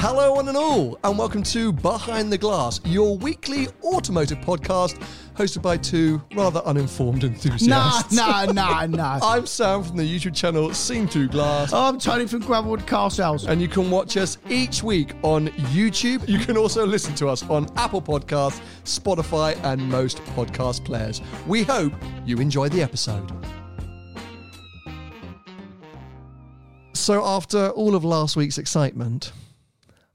Hello, one and all, and welcome to Behind the Glass, your weekly automotive podcast hosted by two rather uninformed enthusiasts. Nah, nah, nah, nah. I'm Sam from the YouTube channel Seen Through Glass. Oh, I'm Tony from Gravelwood Car Sales. And you can watch us each week on YouTube. You can also listen to us on Apple Podcasts, Spotify, and most podcast players. We hope you enjoy the episode. So, after all of last week's excitement,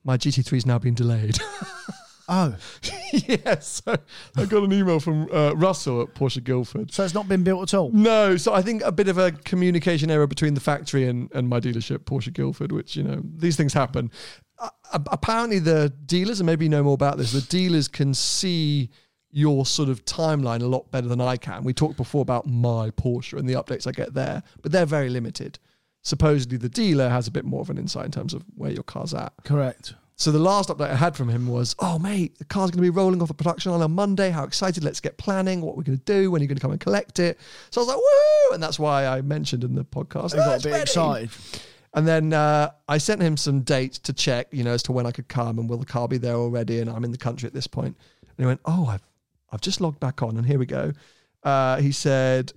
my GT3's now been delayed. Oh, yes. So I got an email from uh, Russell at Porsche Guildford. so it's not been built at all? No, so I think a bit of a communication error between the factory and, and my dealership, Porsche Guildford, which, you know, these things happen. Uh, apparently, the dealers, and maybe you know more about this, the dealers can see your sort of timeline a lot better than I can. We talked before about my Porsche and the updates I get there, but they're very limited. Supposedly, the dealer has a bit more of an insight in terms of where your car's at. Correct. So the last update I had from him was, "Oh mate, the car's going to be rolling off the production line on Monday. How excited! Let's get planning. What we're going to do? When are you going to come and collect it?" So I was like, "Woo!" And that's why I mentioned in the podcast. I got "Oh, a bit ready." excited. And then uh, I sent him some dates to check, you know, as to when I could come and will the car be there already? And I'm in the country at this point. And he went, "Oh, I've I've just logged back on, and here we go." Uh, he said,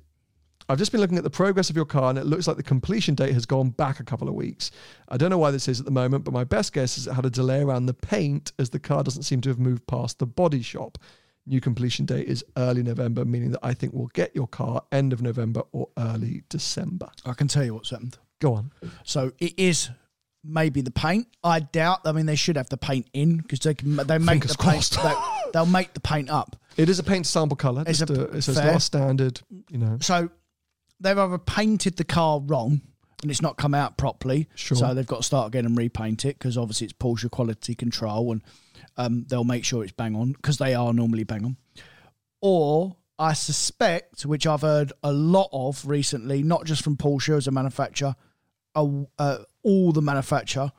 I've just been looking at the progress of your car and it looks like the completion date has gone back a couple of weeks. I don't know why this is at the moment, but my best guess is it had a delay around the paint as the car doesn't seem to have moved past the body shop. New completion date is early November, meaning that I think we'll get your car end of November or early December. I can tell you what's happened. Go on. So it is maybe the paint. I doubt. I mean, they should have the paint in because they can. They make Fingers the paint. They, they'll make the paint up. It is a paint sample color. It's Just a- uh, a, it's fair. not a standard, you know. So they've either painted the car wrong and it's not come out properly. Sure. So they've got to start again and repaint it because obviously it's Porsche quality control and um, they'll make sure it's bang on because they are normally bang on. Or I suspect, which I've heard a lot of recently, not just from Porsche as a manufacturer, uh, uh, all the manufacturer,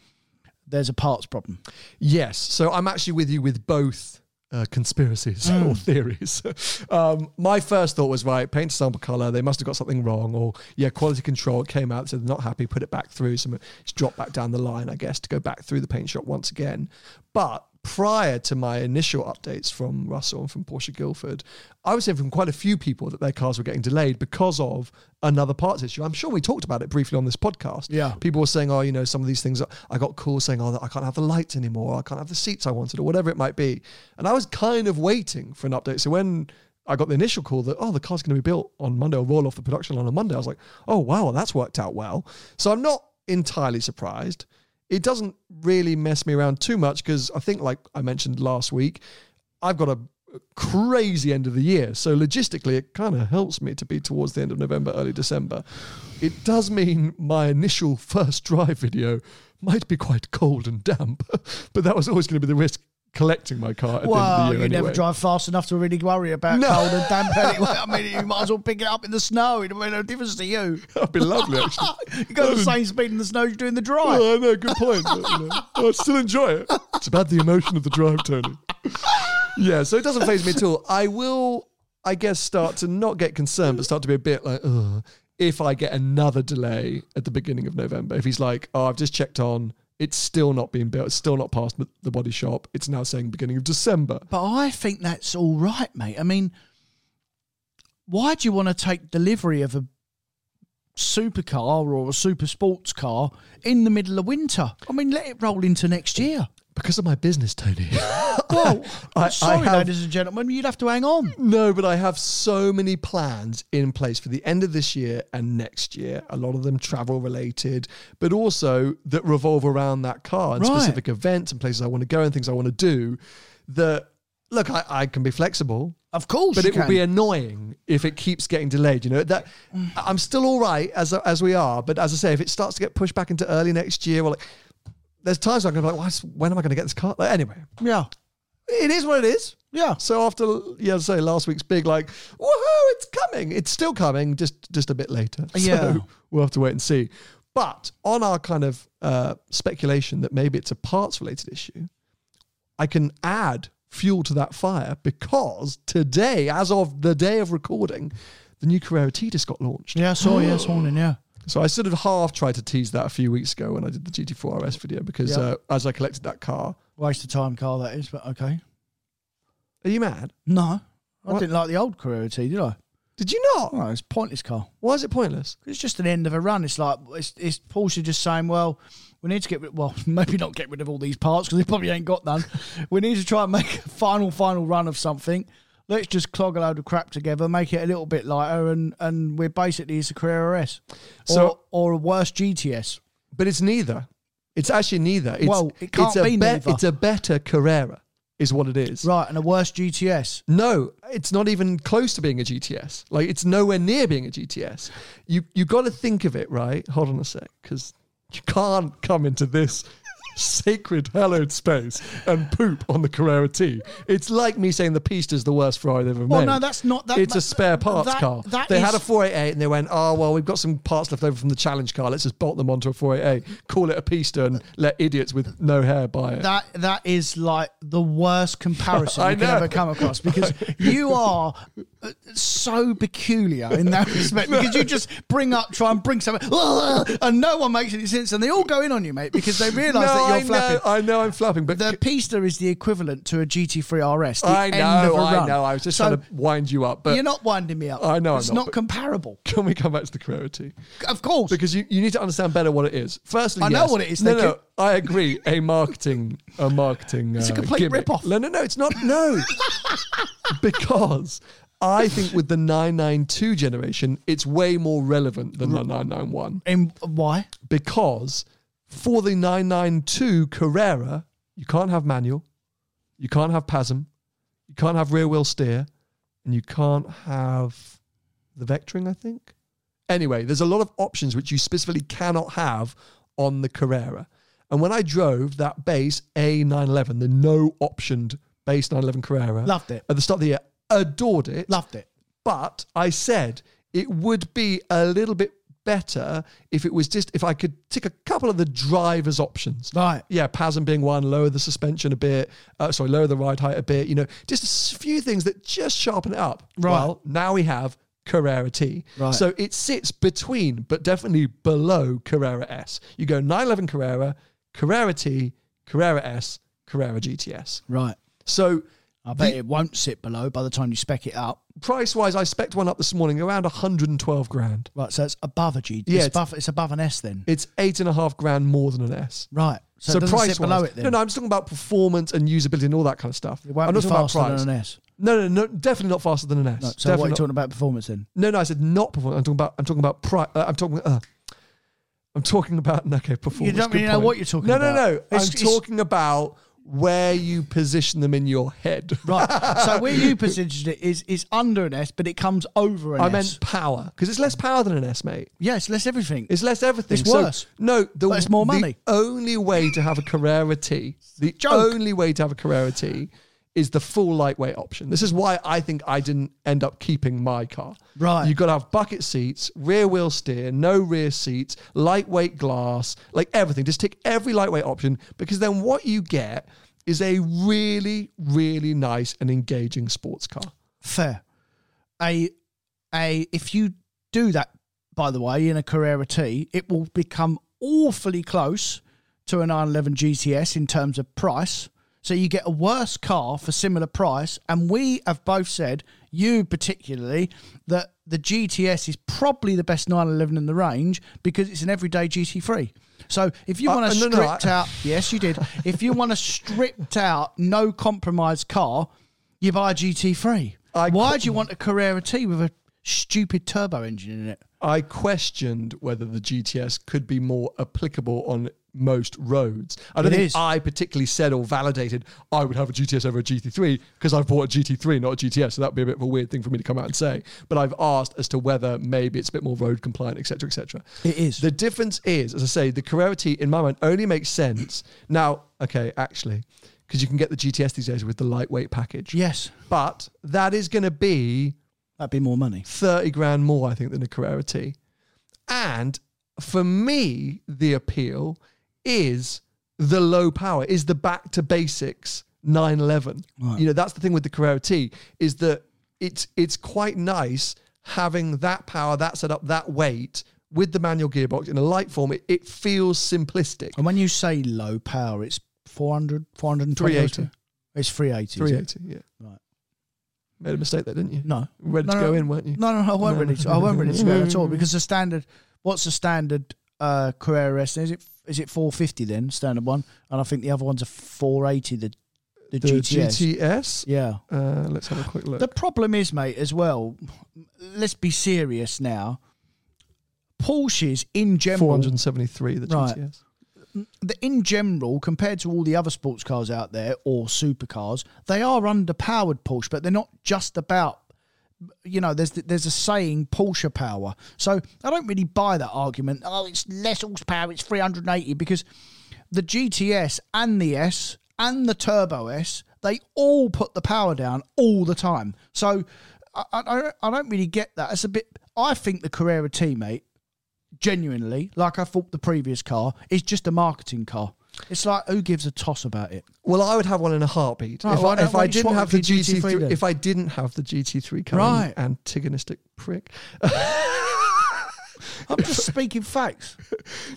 there's a parts problem. Yes. So I'm actually with you with both uh, conspiracies or theories. um, my first thought was right, paint a sample color. They must have got something wrong, or yeah, quality control came out, so they're not happy. Put it back through. So it's dropped back down the line, I guess, to go back through the paint shop once again. But prior to my initial updates from Russell and from Porsche Guildford, I was hearing from quite a few people that their cars were getting delayed because of another parts issue. I'm sure we talked about it briefly on this podcast. Yeah. People were saying, oh, you know, some of these things, I got calls saying, oh, I can't have the lights anymore, I can't have the seats I wanted, or whatever it might be. And I was kind of waiting for an update. So when I got the initial call that, oh, the car's going to be built on Monday or roll off the production line on Monday, I was like, oh, wow, that's worked out well. So I'm not entirely surprised. It doesn't really mess me around too much because I think, like I mentioned last week, I've got a crazy end of the year. So logistically, it kind of helps me to be towards the end of November, early December. It does mean my initial first drive video might be quite cold and damp, but that was always going to be the risk collecting my car at the end of the you year. never drive fast enough to really worry about No. cold and damp anyway. I mean, you might as well pick it up in the snow. It made no difference to you. That'd be lovely, actually. You go the um, same speed in the snow as you do in the drive. Oh, I know, good point. But, you know, I'd still enjoy it. It's about the emotion of the drive, Tony. Yeah, so it doesn't phase me at all. I will, I guess, start to not get concerned, but start to be a bit like, ugh, if I get another delay at the beginning of November. If he's like, oh, I've just checked on, it's still not being built, it's still not past the body shop, it's now saying beginning of December. But I think that's all right, mate. I mean, why do you want to take delivery of a supercar or a super sports car in the middle of winter. I mean, let it roll into next year. Because of my business, Tony. Well, I- sorry, I have- ladies and gentlemen, you'd have to hang on. No, but I have so many plans in place for the end of this year and next year. A lot of them travel related, but also that revolve around that car and Right. specific events and places I want to go and things I want to do. That look, I, I can be flexible, Of course, but it will be annoying if it keeps getting delayed. You know that mm. I'm still all right as as we are, but as I say, if it starts to get pushed back into early next year, well, like, there's times I'm going to be like, "Why- when am I going to get this car? Like, anyway, yeah, it is what it is. yeah. So after yeah, say last week's big like, woohoo, it's coming. It's still coming, just just a bit later. Yeah. So we'll have to wait and see. But on our kind of uh, speculation that maybe it's a parts related issue, I can add fuel to that fire because today, as of the day of recording, the new Carrera T just got launched. Yeah, I saw you this morning. Yeah, So I sort of half tried to tease that a few weeks ago when I did the GT4 RS video because Yeah. uh, as I collected that car, waste of time car that is, but okay. are you mad? No, I What? didn't like the old Carrera T, did I? Did you not? Oh, it's pointless car. Why is it pointless? It's just an end of a run. It's like it's, it's Porsche just saying, well, we need to get rid. Well, maybe not get rid of all these parts because they probably ain't got none. we need to try and make a final, final run of something. Let's just clog a load of crap together, make it a little bit lighter, and and we're basically it's a Carrera S, or So- or a worse GTS. But it's neither. It's actually neither. It's, Well, it can't it's a be be- neither. It's a better Carrera, is what it is. Right, and a worse GTS. No, it's not even close to being a GTS. Like it's nowhere near being a GTS. You you got to think of it right. Hold on a sec, because you can't come into this sacred hallowed space and poop on the Carrera T. It's like me saying the Pista's the worst Ferrari they've ever Well, made. no, that's not- that- it's a spare parts that- car. that they had a 488 and they went, oh well, we've got some parts left over from the challenge car. Let's just bolt them onto a 488, call it a Pista, and let idiots with no hair buy it. That that is like the worst comparison I you know. ever come across because you are uh, so peculiar in that respect because you just bring up try and bring something and no one makes any sense and they all go in on you mate because they realise that I you're flapping. know, I know I'm flapping, but the Pista is the equivalent to a GT3 RS. I know, a I know. I was just So trying to wind you up, but you're not winding me up. I know I'm it's not, not, comparable. Can we come back to the T? Of course, Because you, you need to understand better what it is. Firstly, I know what it is, No, no. I agree. A marketing, a marketing. It's a uh, complete gimmick. rip-off. No, no, no. It's not. No, because I think with the 992 generation, it's way more relevant than the 991. And why? Because for the 992 Carrera, you can't have manual, you can't have PASM, you can't have rear wheel steer, and you can't have the vectoring, I think. Anyway, there's a lot of options which you specifically cannot have on the Carrera. And when I drove that base A911, the no optioned base 911 Carrera, Loved it. at the start of the year, adored it. Loved it. But I said it would be a little bit better if it was just if I could tick a couple of the driver's options. Right. Yeah, PASM being one, lower the suspension a bit, uh, sorry, lower the ride height a bit, you know, just a few things that just sharpen it up. Right. Well, now we have Carrera T. Right. So it sits between, but definitely below Carrera S. You go 911 Carrera, Carrera T, Carrera S, Carrera GTS. Right. So I bet The- it won't sit below by the time you spec it up. price wise, I spec one up this morning around 112 grand. Right, so it's above a G. Yeah, it's, it's- above, it's above an S then. It's eight and a half grand more than an S. Right. So, doesn't sit below it then. No, no, I'm just talking about performance and usability and all that kind of stuff. It won't I'm be not talking about price. than an S. No, no, no, definitely not faster than an S. No, so definitely what are you not- talking about performance then? No, no, I said not performance. I'm talking about. I'm talking about price. Uh, I'm talking. Uh, I'm talking about. Okay, performance. You don't really know point. what you're talking no, about. No, no, no. I'm it's- talking about where you position them in your head. Right. so where you positioned it is is under an S, but it comes over an I S. meant power because it's less power than an S, mate. yes, less everything. It's less everything. It's So, worse. no, the, But it's more the money. only way to have a Carrera T, the Joke. only way to have a Carrera T is the full lightweight option. This is why I think I didn't end up keeping my car. Right. You've got to have bucket seats, rear wheel steer, no rear seats, lightweight glass, like everything. Just take every lightweight option because then what you get is a really, really nice and engaging sports car. Fair. A a if you do that, by the way, in a Carrera T, it will become awfully close to a 911 GTS in terms of price. So you get a worse car for similar price. And we have both said, you particularly, that the GTS is probably the best 911 in the range because it's an everyday GT3. So if you Uh, want a no, no, stripped I- out, yes, you did. if you want a stripped out, no compromise car, you buy a GT3. I Why do you want a Carrera T with a stupid turbo engine in it? I questioned whether the GTS could be more applicable on most roads. I don't It think is. I particularly said or validated I would have a GTS over a GT3 because I've bought a GT3, not a GTS. So that'd be a bit of a weird thing for me to come out and say. But I've asked as to whether maybe it's a bit more road compliant, etc., etc. It is. The difference is, as I say, the Carrera T in my mind only makes sense now. Okay, actually, because you can get the GTS these days with the lightweight package. Yes, But that is going to be that'd be more money. 30 grand more, I think, than a Carrera T. And for me, the appeal is the low power, is the back to basics 911. Right. You know, that's the thing with the Carrera T, is that it's it's quite nice having that power, that setup, that weight with the manual gearbox in a light form. It, it feels simplistic. And when you say low power, it's 400, 420 380. It's 380. is it? 380, yeah. Right. Made a mistake there, didn't you? No. Ready No, to no. go in, weren't you? No, no, no, I won't No. ready to. I won't ready to go at all because the standard. What's the standard uh, Carrera S? Is it is it 450 then standard one? And I think the other one's a 480. The the, The GTS. GTS. Yeah. Uh, let's have a quick look. The problem is, mate, as well. Let's be serious now. Porsches in general, 473, the Right. GTS. the, in general, compared to all the other sports cars out there or supercars, they are underpowered Porsche, but they're not just about. You know, there's there's a saying Porsche power, so I don't really buy that argument. Oh, it's less horsepower, it's 380 because the GTS and the S and the Turbo S they all put the power down all the time. So I, I, I don't- really get that. It's a bit. I think the Carrera T mate, genuinely, like I thought the previous car, is just a marketing car. It's like who gives a toss about it? Well, I would have one in a heartbeat Right, if, why I, don't- if why I don't you didn't swap have the it your GT3 GT3. then? If I didn't have the GT3 car, Right. antagonistic prick. I'm just speaking facts.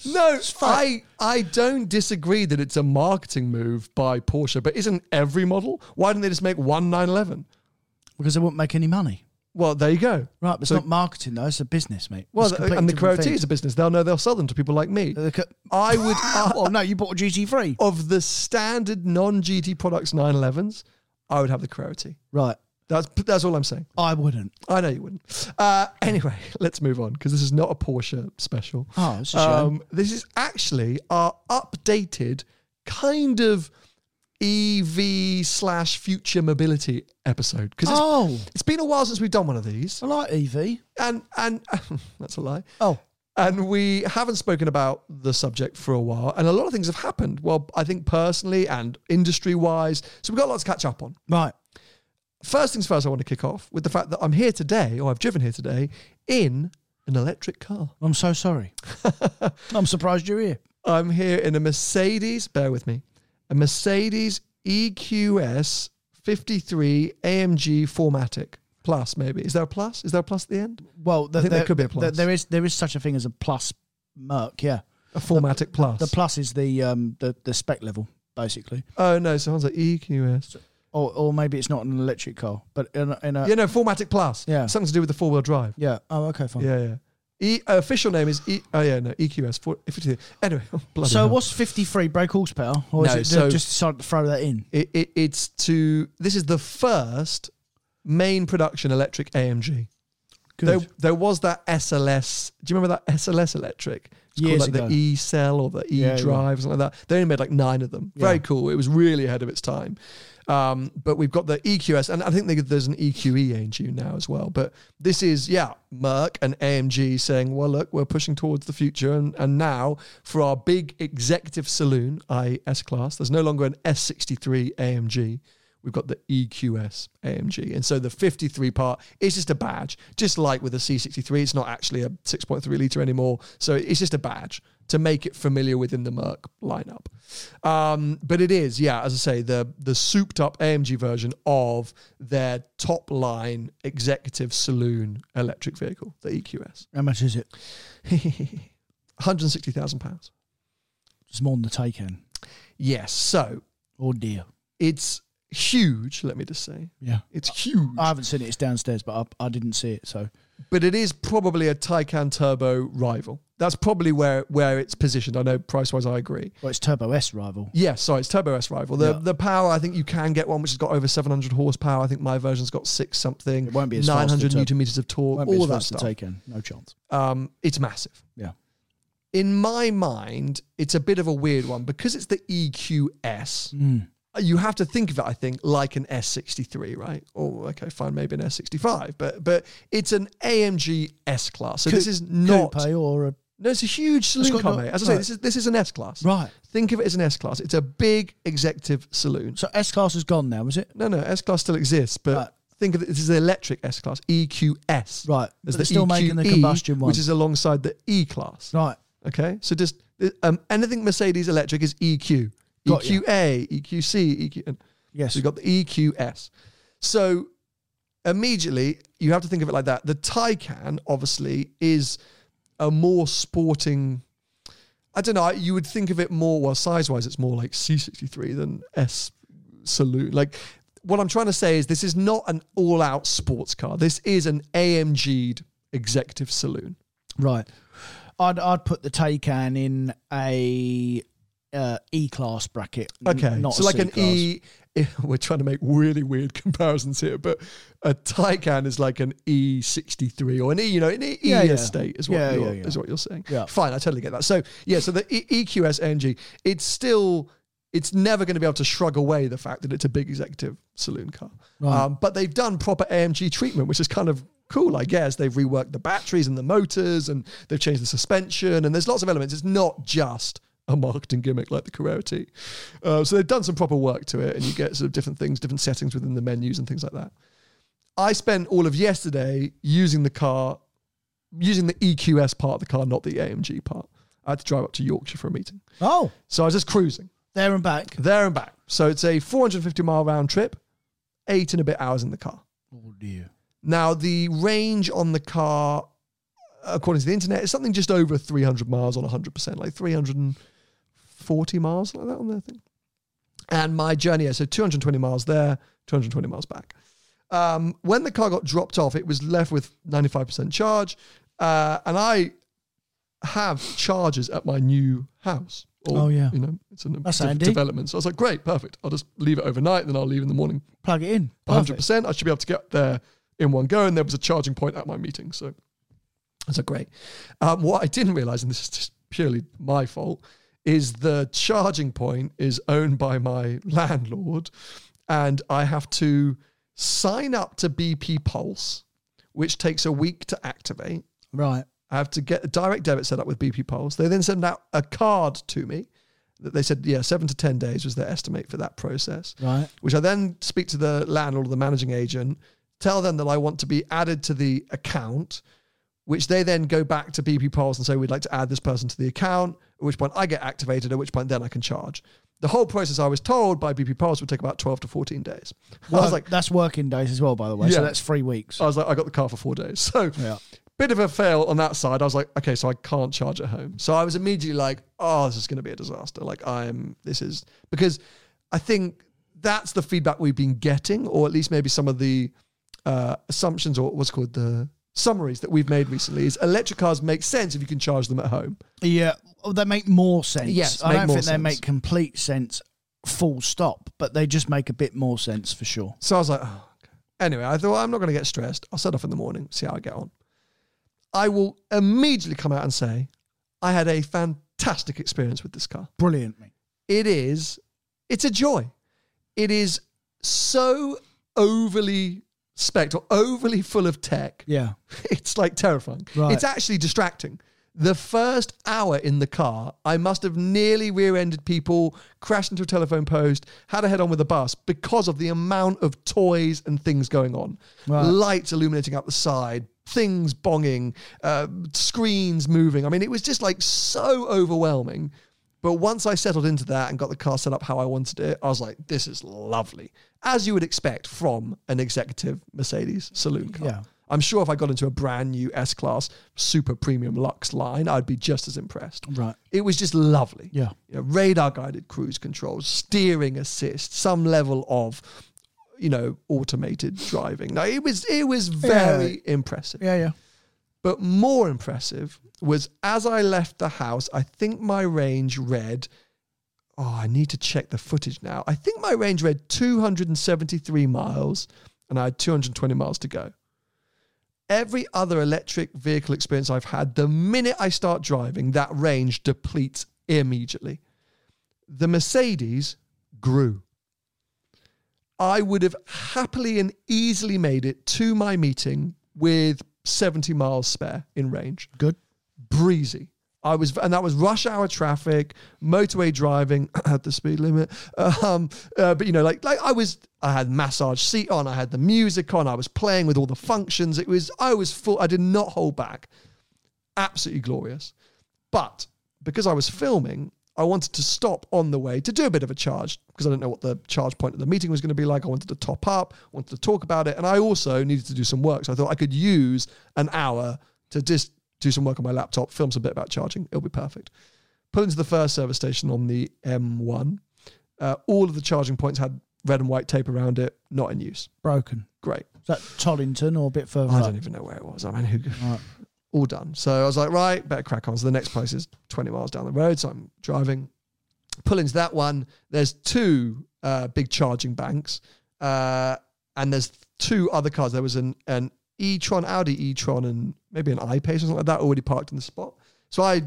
No. I I don't disagree that it's a marketing move by Porsche, but isn't every model? Why didn't they just make one 911? Because they won't make any money. Well, there you go. Right, but it's So- not marketing though, it's a business, mate. Well, It's a completely and the different Carrera T thing. is a business. They'll know they'll sell them to people like me. The ca- I would. uh, well, no, you bought a GT3. of the standard non GT products 911s, I would have the T. Right. That's that's all I'm saying. I wouldn't. I know you wouldn't. Uh, anyway, let's move on because this is not a Porsche special. Oh, it's a shame. Um, this is actually our updated kind of EV slash future mobility episode because it's, Oh, it's been a while since we've done one of these, I like EV. and and that's a lie. Oh, And we haven't spoken about the subject for a while, and a lot of things have happened. Well, I think personally and industry wise, so we've got lots to catch up on. right. First things first, I want to kick off with the fact that I'm here today, or I've driven here today, in an electric car. I'm so sorry. I'm surprised you're here. I'm here in a Mercedes, bear with me, a Mercedes EQS 53 AMG 4MATIC Plus, maybe. Is there a plus? Is there a plus at the end? Well, the, I think there the- could be a the- plus. there is there is such a thing as a plus Merc. Yeah, A 4MATIC Plus. the plus is the um the, the spec level basically, oh, no, someone's like EQS. or or maybe it's not an electric car, but in a, in a Yeah, no, 4MATIC Plus. Yeah. Something to do with the four wheel drive. yeah. Oh, okay, fine. Yeah, yeah. E, uh, official name is E. Oh yeah, no EQS. 4, 53. Anyway, bloody So hell. what's 53 brake horsepower, or is it so- just decided to throw that in? It, it, it's to. This is the first main production electric AMG. There, there was that SLS. Do you remember that SLS electric? It's Years called like ago. the E Cell or the E Yeah, yeah. Drive or something like that. They only made like nine of them. Very cool. It was really ahead of its time. Um, but we've got the EQS, and I think they, there's an EQE AMG now as well. But this is, yeah, Merc and AMG saying, well, look, we're pushing towards the future. And, and now for our big executive saloon, i.e. S Class, there's no longer an S63 AMG. We've got the EQS AMG. And so the 53 part is just a badge, just like with the C63. It's not actually a 6.3 litre anymore. So it's just a badge to make it familiar within the Merc lineup. Um, but it is, yeah, as I say, the, the souped up AMG version of their top line executive saloon electric vehicle, the EQS. How much is it? £160,000. It's more than the Taycan. Yes. So Oh dear. It's huge. Let me just say, Yeah. it's huge. I haven't seen it. It's downstairs, but I, I didn't see it. So but it is probably a Taycan Turbo rival. That's probably where where it's positioned. I know price wise, I agree. well, it's Turbo S rival. Yes, sorry, it's Turbo S rival. The Yeah. the power, I think you can get one which has got over 700 horsepower. I think my version's got six something. It won't be as fast 900 as a newton meters of torque. Won't be all as that fast to stuff. take in. No chance. Um, it's massive. Yeah. In my mind, it's a bit of a weird one because it's the EQS. Mm. You have to think of it, I think, like an S63, right? Or okay, fine, maybe an S65, but but it's an AMG S class. So this is not coupe or a no, it's a huge saloon car, mate. As I say, this is this is an S class. right. Think of it as an S class. It's a big executive saloon. So S class is gone now, is it? No, no, S class still exists, but Right. think of it. This is the electric S class, EQS. Right. There's they're still making the combustion one. which is alongside the E class. right. Okay, so just um, anything Mercedes electric is EQ, Got. EQA, EQC, EQ. Yes. so you've got the EQS. So immediately you have to think of it like that. The Taycan obviously is a more sporting. I don't know. You would think of it more. Well, size wise, it's more like C63 than S Saloon. Like what I'm trying to say is, this is not an all out sports car. This is an AMG'd executive saloon. Right. I'd I'd put the Taycan in a uh, E class bracket. Okay, Not so like C an. E. We're trying to make really weird comparisons here, but a Taycan is like an E63 or an E, you know, an E, Yeah, e yeah. estate is what Yeah, you're, is what you're saying. Yeah. Fine, I totally get that. So yeah, so the e- EQS AMG, it's still, it's never going to be able to shrug away the fact that it's a big executive saloon car. Right. Um, but they've done proper AMG treatment, which is kind of cool, I guess. They've reworked the batteries and the motors, and they've changed the suspension, and there's lots of elements. It's not just a marketing gimmick like the Carrera T. Uh, so they've done some proper work to it, and you get sort of different things, different settings within the menus and things like that. I spent all of yesterday using the car, using the EQS part of the car, not the AMG part. I had to drive up to Yorkshire for a meeting. Oh, So I was just cruising there and back. there and back. So it's a 450 mile round trip, eight and a bit hours in the car. Oh dear. Now, the range on the car, according to the internet, is something just over 300 miles on 100%, like 340 miles, like that on their thing. And my journey, yeah, so 220 miles there, 220 miles back. Um, when the car got dropped off, it was left with 95% charge. Uh, and I have chargers at my new house. Or, Oh, yeah. You know, it's a de- development. So I was like, great, perfect. I'll just leave it overnight, then I'll leave in the morning Plug it in. one hundred percent. I should be able to get there in one go, and there was a charging point at my meeting, so that's a great. Um, what I didn't realize, and this is just purely my fault, is the charging point is owned by my landlord, and I have to sign up to BP Pulse, which takes a week to activate. Right. I have to get a direct debit set up with BP Pulse. They then send out a card to me. That they said, yeah, seven to ten days was their estimate for that process Right. which I then speak to the landlord or the managing agent, tell them that I want to be added to the account, which they then go back to BP Pulse and say, we'd like to add this person to the account, at which point I get activated, at which point then I can charge. The whole process I was told by BP Pulse would take about 12 to 14 days. Well, I was like, that's working days as well, by the way. Yeah. So that's three weeks. I was like, I got the car for four days. So Yeah. bit of a fail on that side. I was like, okay, so I can't charge at home. So I was immediately like, oh, this is going to be a disaster. Like I am, this is because I think that's the feedback we've been getting, or at least maybe some of the uh, assumptions or what's called the summaries that we've made recently is electric cars make sense if you can charge them at home. Yeah, well, they make more sense. Yes, I don't think they make complete sense, full stop, but they just make a bit more sense for sure. So I was like, oh, okay. anyway, I thought I'm not going to get stressed. I'll set off in the morning, see how I get on. I will immediately come out and say, I had a fantastic experience with this car. Brilliant, mate. it is it's a joy it is so overly spec or overly full of tech. Yeah, it's like terrifying. Right. it's actually distracting. The first hour in the car i must have nearly rear-ended people crashed into a telephone post had to head on with a bus because of the amount of toys and things going on. Right. lights illuminating up the side things bonging uh, screens moving. I mean it was just like so overwhelming but once I settled into that and got the car set up how I wanted it, I was like, this is lovely. As you would expect from an executive Mercedes saloon car. Yeah. I'm sure if I got into a brand new S Class super premium Lux line, I'd be just as impressed. Right. It was just lovely. Yeah. You know, radar guided cruise control, steering assist, some level of, you know, automated driving. No, it was it was very impressive. Yeah, yeah. But more impressive was as I left the house, I think my range read, oh, I need to check the footage now. I think my range read 273 miles and I had 220 miles to go. Every other electric vehicle experience I've had, the minute I start driving, that range depletes immediately. The Mercedes grew. I would have happily and easily made it to my meeting with 70 miles spare in range. Good. Breezy. I was, and that was rush hour traffic, motorway driving at the speed limit. Um, uh, but you know, like, like I was, I had massage seat on, I had the music on, I was playing with all the functions. It was, I was full. I did not hold back. Absolutely glorious. But because I was filming, I wanted to stop on the way to do a bit of a charge because I didn't know what the charge point of the meeting was going to be like. I wanted to top up, wanted to talk about it, and I also needed to do some work. So I thought I could use an hour to just do some work on my laptop, film some bit about charging. It'll be perfect. Pull into the first service station on the M1. Uh, all of the charging points had red and white tape around it, not in use. Broken. Great. Is that Toddington or a bit further I up? don't even know where it was. I mean, who? Right. All done. So I was like, right, better crack on. So the next place is 20 miles down the road. So I'm driving, pull into that one. There's two uh, big charging banks, uh, and there's two other cars. There was an an e-tron, Audi e-tron, and maybe an I-Pace or something like that already parked in the spot. So I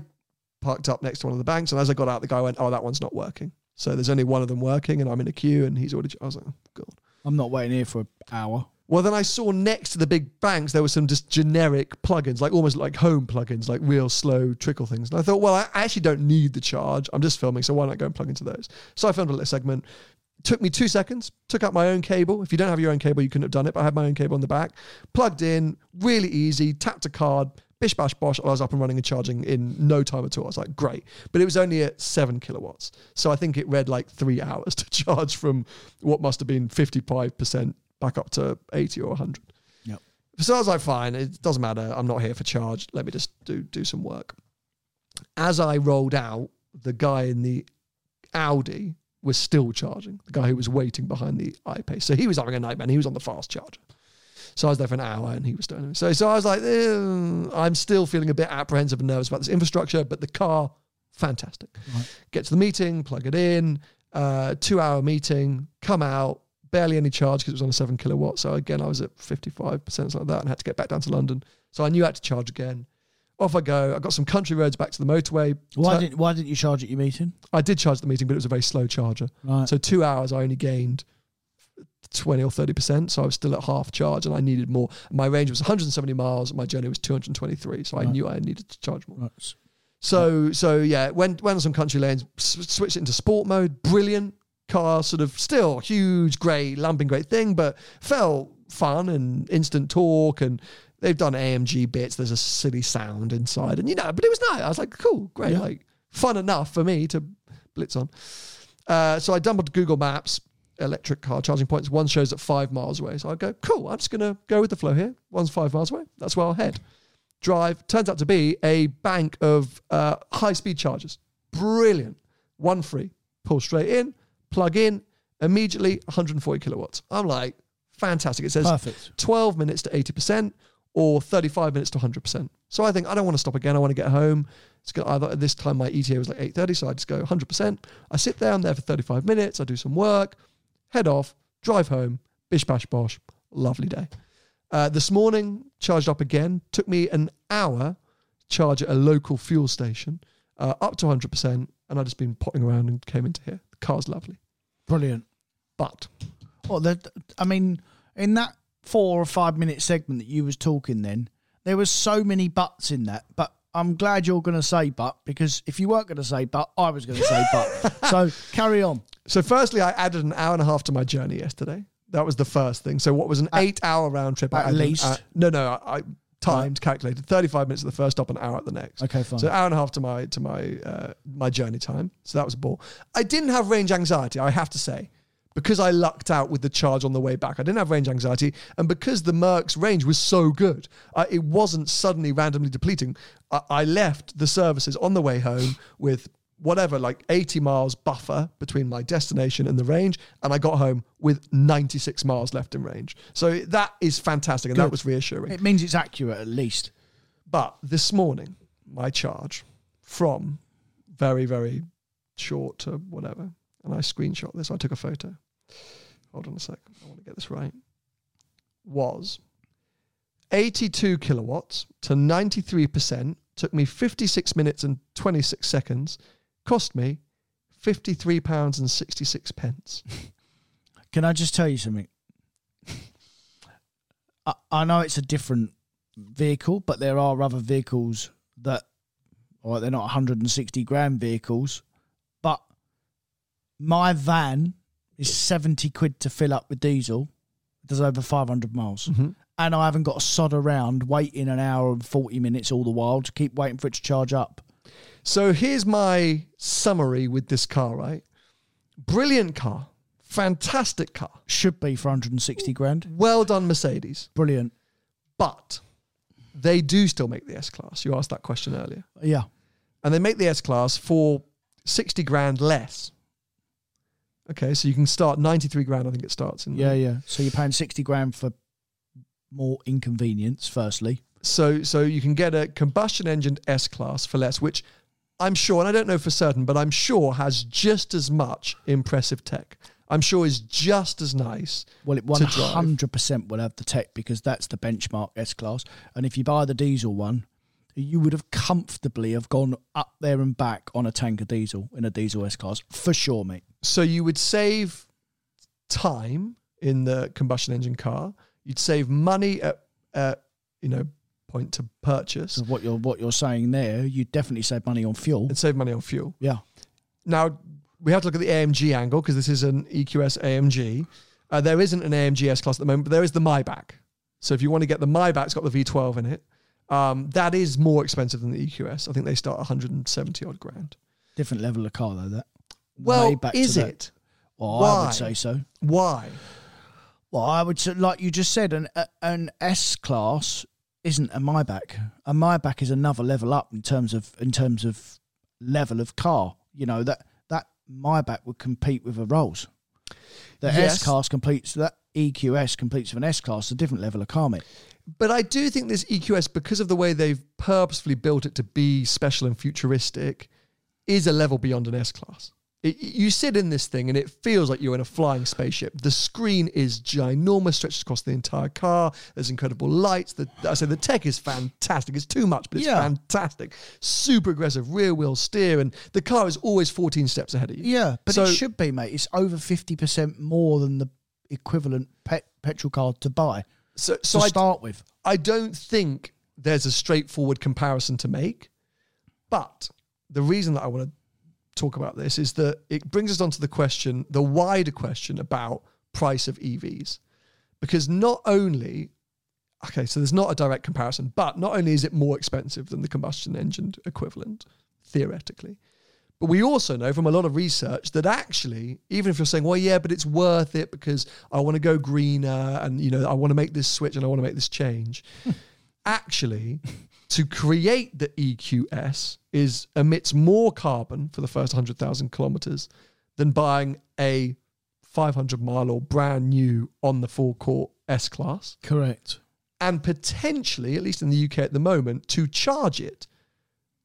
parked up next to one of the banks, and as I got out, the guy went, "Oh, that one's not working." So there's only one of them working, and I'm in a queue, and he's already. I was like, oh, God. I'm not waiting here for an hour. Well, then I saw next to the big banks there were some just generic plugins, like almost like home plugins, like real slow trickle things. And I thought, well, I actually don't need the charge. I'm just filming, so why not go and plug into those? So I filmed a little segment. Took me two seconds. Took out my own cable. If you don't have your own cable, you couldn't have done it. But I had my own cable on the back. Plugged in, really easy. Tapped a card. Bish bash bosh. I was up and running and charging in no time at all. I was like, great. But it was only at seven kilowatts. So I think it read like three hours to charge from what must have been 55% back up to 80 or 100. Yep. So I was like, fine, it doesn't matter. I'm not here for charge. Let me just do do some work. As I rolled out, the guy in the Audi was still charging. The guy who was waiting behind the I-Pace. So he was having a nightmare. He was on the fast charger. So I was there for an hour and he was doing So so I was like, eh, I'm still feeling a bit apprehensive and nervous about this infrastructure, but the car, fantastic. Get to the meeting, plug it in, uh, two hour meeting, come out, barely any charge because it was on a seven kilowatt. So again, I was at 55%, something like that, and had to get back down to London. So I knew I had to charge again. Off I go. I got some country roads back to the motorway. Why So- didn't Why didn't you charge at your meeting? I did charge at the meeting, but it was a very slow charger. Right. So two hours, I only gained 20 or 30%. So I was still at half charge and I needed more. My range was 170 miles. and My journey was 223. So I knew I needed to charge more. right. So, so yeah, went, went on some country lanes, switched it into sport mode. Brilliant car, sort of still huge, great, lumping great thing, but felt fun and instant torque. And they've done AMG bits. There's a silly sound inside. And, you know, but it was nice. I was like, cool, great. Yeah. Like fun enough for me to blitz on. Uh, so I dumped Google Maps electric car charging points. One shows at five miles away. So I go, cool, I'm just going to go with the flow here. One's five miles away. That's where I'll head. Drive turns out to be a bank of uh, high speed chargers. Brilliant. One free. Pull straight in, plug in, immediately 140 kilowatts. I'm like, fantastic. It says Perfect. 12 minutes to 80% or 35 minutes to 100%. So I think I don't want to stop again. I want to get home. It's got either at this time my ETA was like 8:30, so I just go 100%. I sit there, I'm there for 35 minutes. I do some work, head off, drive home, bish bash bosh, lovely day. Uh, this morning, charged up again. Took me an hour to charge at a local fuel station, uh, up to 100%, and I've just been potting around and came into here. The car's lovely, Brilliant. but Well, that I mean, in that four or five minute segment that you was talking, then there was so many buts in that. But I'm glad you're going to say but because if you weren't going to say but, I was going to say but. So carry on. So, firstly, I added an hour and a half to my journey yesterday. That was the first thing. So, what was an eight-hour round trip? At added- least? uh, no, no, I, I timed, calculated. Thirty-five minutes at the first stop, an hour at the next. Okay, fine. So, hour and a half to my to my uh, my journey time. So that was a ball. I didn't have range anxiety. I have to say, because I lucked out with the charge on the way back. I didn't have range anxiety, and because the Merc's range was so good, uh, it wasn't suddenly randomly depleting. I, I left the services on the way home with whatever, like 80 miles buffer between my destination and the range, and I got home with 96 miles left in range. So that is fantastic, and that was reassuring. It means it's accurate at least. But this morning, my charge from very, very short to whatever, and I screenshot this, I took a photo. Hold on a sec, I want to get this right. Was 82 kilowatts to 93%, took me 56 minutes and 26 seconds, cost me 53 pounds and 66 pence. Can I just tell you something? I, I know it's a different vehicle, but there are other vehicles that, or they're not 160 grand vehicles, but my van is 70 quid to fill up with diesel. It does over 500 miles. Mm-hmm. And I haven't got to sod around waiting an hour and 40 minutes all the while to keep waiting for it to charge up. So here's my summary with this car, right? Brilliant car, fantastic car, Should be for 160 grand. well done, Mercedes. Brilliant. But they do still make the S Class. You asked that question earlier. Yeah. And they make the S Class for 60 grand less. Okay, so you can start 93 grand, I think it starts in. Yeah, yeah. So you're paying 60 grand for more inconvenience, firstly. So so you can get a combustion engine S Class for less, which I'm sure, and I don't know for certain, but I'm sure has just as much impressive tech. I'm sure is just as nice. Well, it to 100% will have the tech because that's the benchmark S Class. And if you buy the diesel one, you would have comfortably have gone up there and back on a tank of diesel in a diesel S Class for sure, mate. So you would save time in the combustion engine car. You'd save money at, at you know point to purchase So what you're what you're saying there, you definitely save money on fuel. and save money on fuel. Yeah. Now we have to look at the AMG angle because this is an EQS AMG. Uh, there isn't an AMG S class at the moment, but there is the Maybach. So if you want to get the Maybach, it's got the V12 in it. Um, that is more expensive than the EQS. I think they start 170 odd grand. Different level of car though. That. Well, Way back to is that. it? Well, I would say so. Why? Well, I would say, like you just said, an an S class isn't a Maybach. A Maybach is another level up in terms of in terms of level of car. You know that that Maybach would compete with a Rolls. The Yes. S class completes that EQS completes with an S class, a different level of car, mate. But I do think this EQS, because of the way they've purposefully built it to be special and futuristic, is a level beyond an S class. It, you sit in this thing and it feels like you're in a flying spaceship. The screen is ginormous, stretches across the entire car. There's incredible lights. The, I say the tech is fantastic. It's too much, but it's Yeah. fantastic. Super aggressive rear wheel steer, and the car is always 14 steps ahead of you. Yeah, but So- it should be, mate. It's over fifty percent more than the equivalent pet, petrol car to buy So, so to I, start with. I don't think there's a straightforward comparison to make. But the reason that I want to talk about this is that it brings us onto the question, the wider question about price of EVs. Because not only, okay, so there's not a direct comparison, but not only is it more expensive than the combustion engine equivalent, theoretically, but we also know from a lot of research that actually, even if you're saying, well, yeah, but it's worth it because I want to go greener and, you know, I want to make this switch and I want to make this change. actually, to create the EQS is emits more carbon for the first 100,000 kilometers than buying a 500 mile or brand new on the forecourt S class. Correct. And potentially, at least in the UK at the moment, to charge it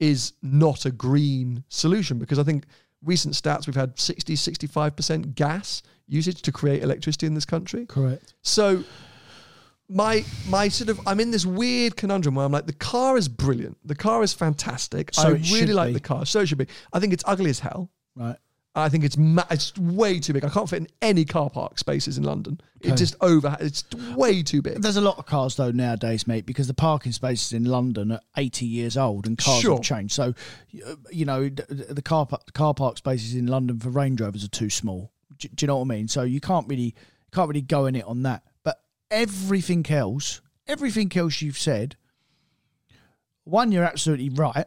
is not a green solution because I think recent stats we've had 60, 65% gas usage to create electricity in this country. Correct. So my my sort of I'm in this weird conundrum where I'm like the car is brilliant. The car is fantastic. So I really like be. the car. So it should be. I think it's ugly as hell. Right. I think it's ma- it's way too big. I can't fit in any car park spaces in London. It Okay. just over. It's way too big. There's a lot of cars though nowadays, mate, because the parking spaces in London are 80 years old and cars Sure. have changed. So, you know, the, car car park spaces in London for Range Rovers are too small. Do, do you know what I mean? So you can't really can't really go in it on that. Everything else, everything else you've said, one, you're absolutely right,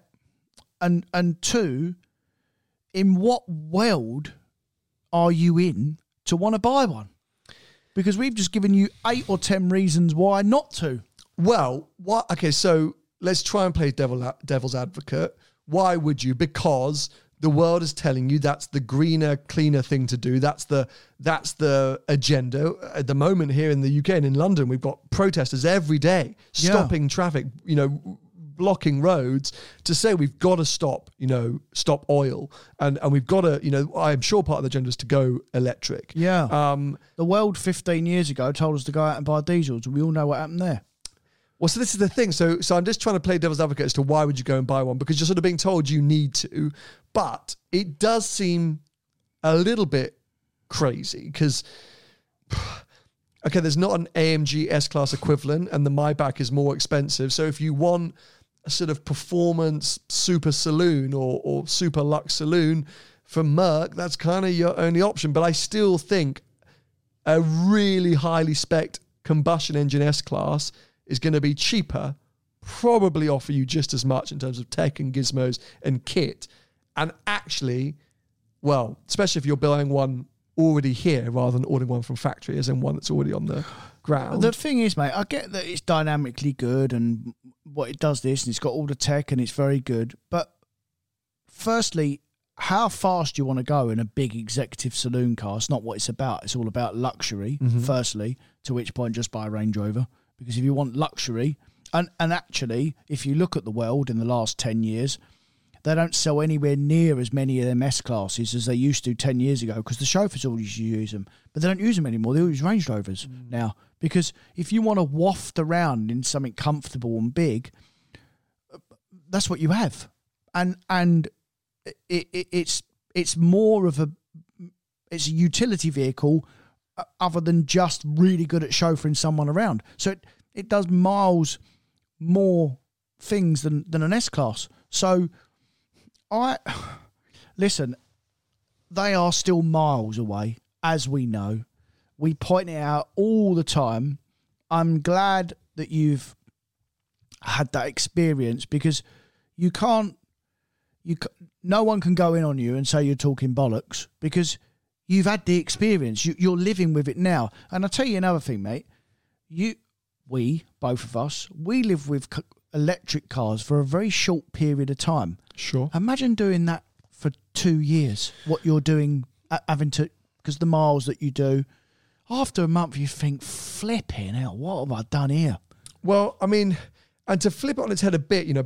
and and two, in what world are you in to want to buy one? Because we've just given you eight or ten reasons why not to. Well, what? Okay, so let's try and play devil devil's advocate. Why would you? Because the world is telling you that's the greener, cleaner thing to do. That's the that's the agenda at the moment here in the UK and in London. We've got protesters every day Yeah. stopping traffic. You know. Blocking roads to say we've got to stop, you know, stop oil, and and we've got to, you know, I'm sure part of the agenda is to go electric. Yeah. Um, The world 15 years ago told us to go out and buy diesels, we all know what happened there. Well, so this is the thing. So, so I'm just trying to play devil's advocate as to why would you go and buy one because you're sort of being told you need to, but it does seem a little bit crazy because, okay, there's not an AMG S class equivalent, and the Maybach is more expensive. So, if you want a sort of performance super saloon or or super lux saloon from Merc, that's kind of your only option. But I still think a really highly spec combustion engine S class is going to be cheaper, probably offer you just as much in terms of tech and gizmos and kit. And actually, well, especially if you're buying one already here rather than ordering one from factory, as in one that's already on the ground. The thing is, mate, I get that it's dynamically good and what it does this and it's got all the tech and it's very good. But firstly, how fast do you want to go in a big executive saloon car? It's not what it's about. It's all about luxury, mm-hmm. firstly, to which point just buy a Range Rover. Because if you want luxury, and, and actually, if you look at the world in the last 10 years, they don't sell anywhere near as many of them S classes as they used to 10 years ago because the chauffeurs all used to use them. But they don't use them anymore. They all use Range Rovers mm. now. Because if you want to waft around in something comfortable and big, that's what you have. And and it, it, it's it's more of a it's a utility vehicle other than just really good at chauffeuring someone around. So it, it does miles more things than, than an S class. So I listen, they are still miles away, as we know. We point it out all the time. I'm glad that you've had that experience because you can't you no one can go in on you and say you're talking bollocks because you've had the experience you, you're living with it now. And i'll tell you another thing mate. You we both of us we live with c- electric cars for a very short period of time. Sure. imagine doing that for two years what you're doing having to because the miles that you do. After a month you think flipping hell what have i done here? Well, I mean, and to flip it on its head a bit, you know,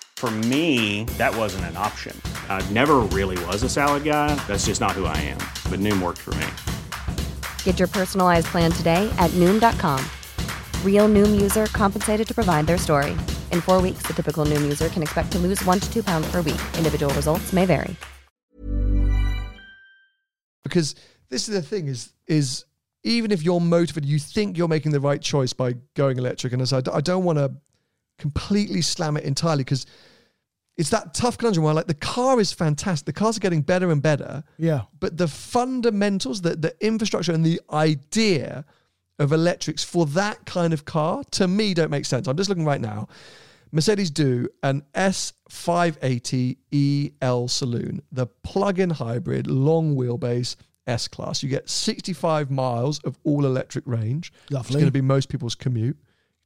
For me, that wasn't an option. I never really was a salad guy. That's just not who I am. But Noom worked for me. Get your personalized plan today at Noom.com. Real Noom user compensated to provide their story. In four weeks, the typical Noom user can expect to lose one to two pounds per week. Individual results may vary. because this is the thing is is even if you're motivated, you think you're making the right choice by going electric. And as I, I don't want to completely slam it entirely because it's that tough conundrum where like the car is fantastic. The cars are getting better and better. Yeah. But the fundamentals, the, the infrastructure and the idea of electrics for that kind of car, to me, don't make sense. I'm just looking right now. Mercedes do an S580 EL Saloon, the plug-in hybrid, long wheelbase S class. You get 65 miles of all electric range. It's going to be most people's commute.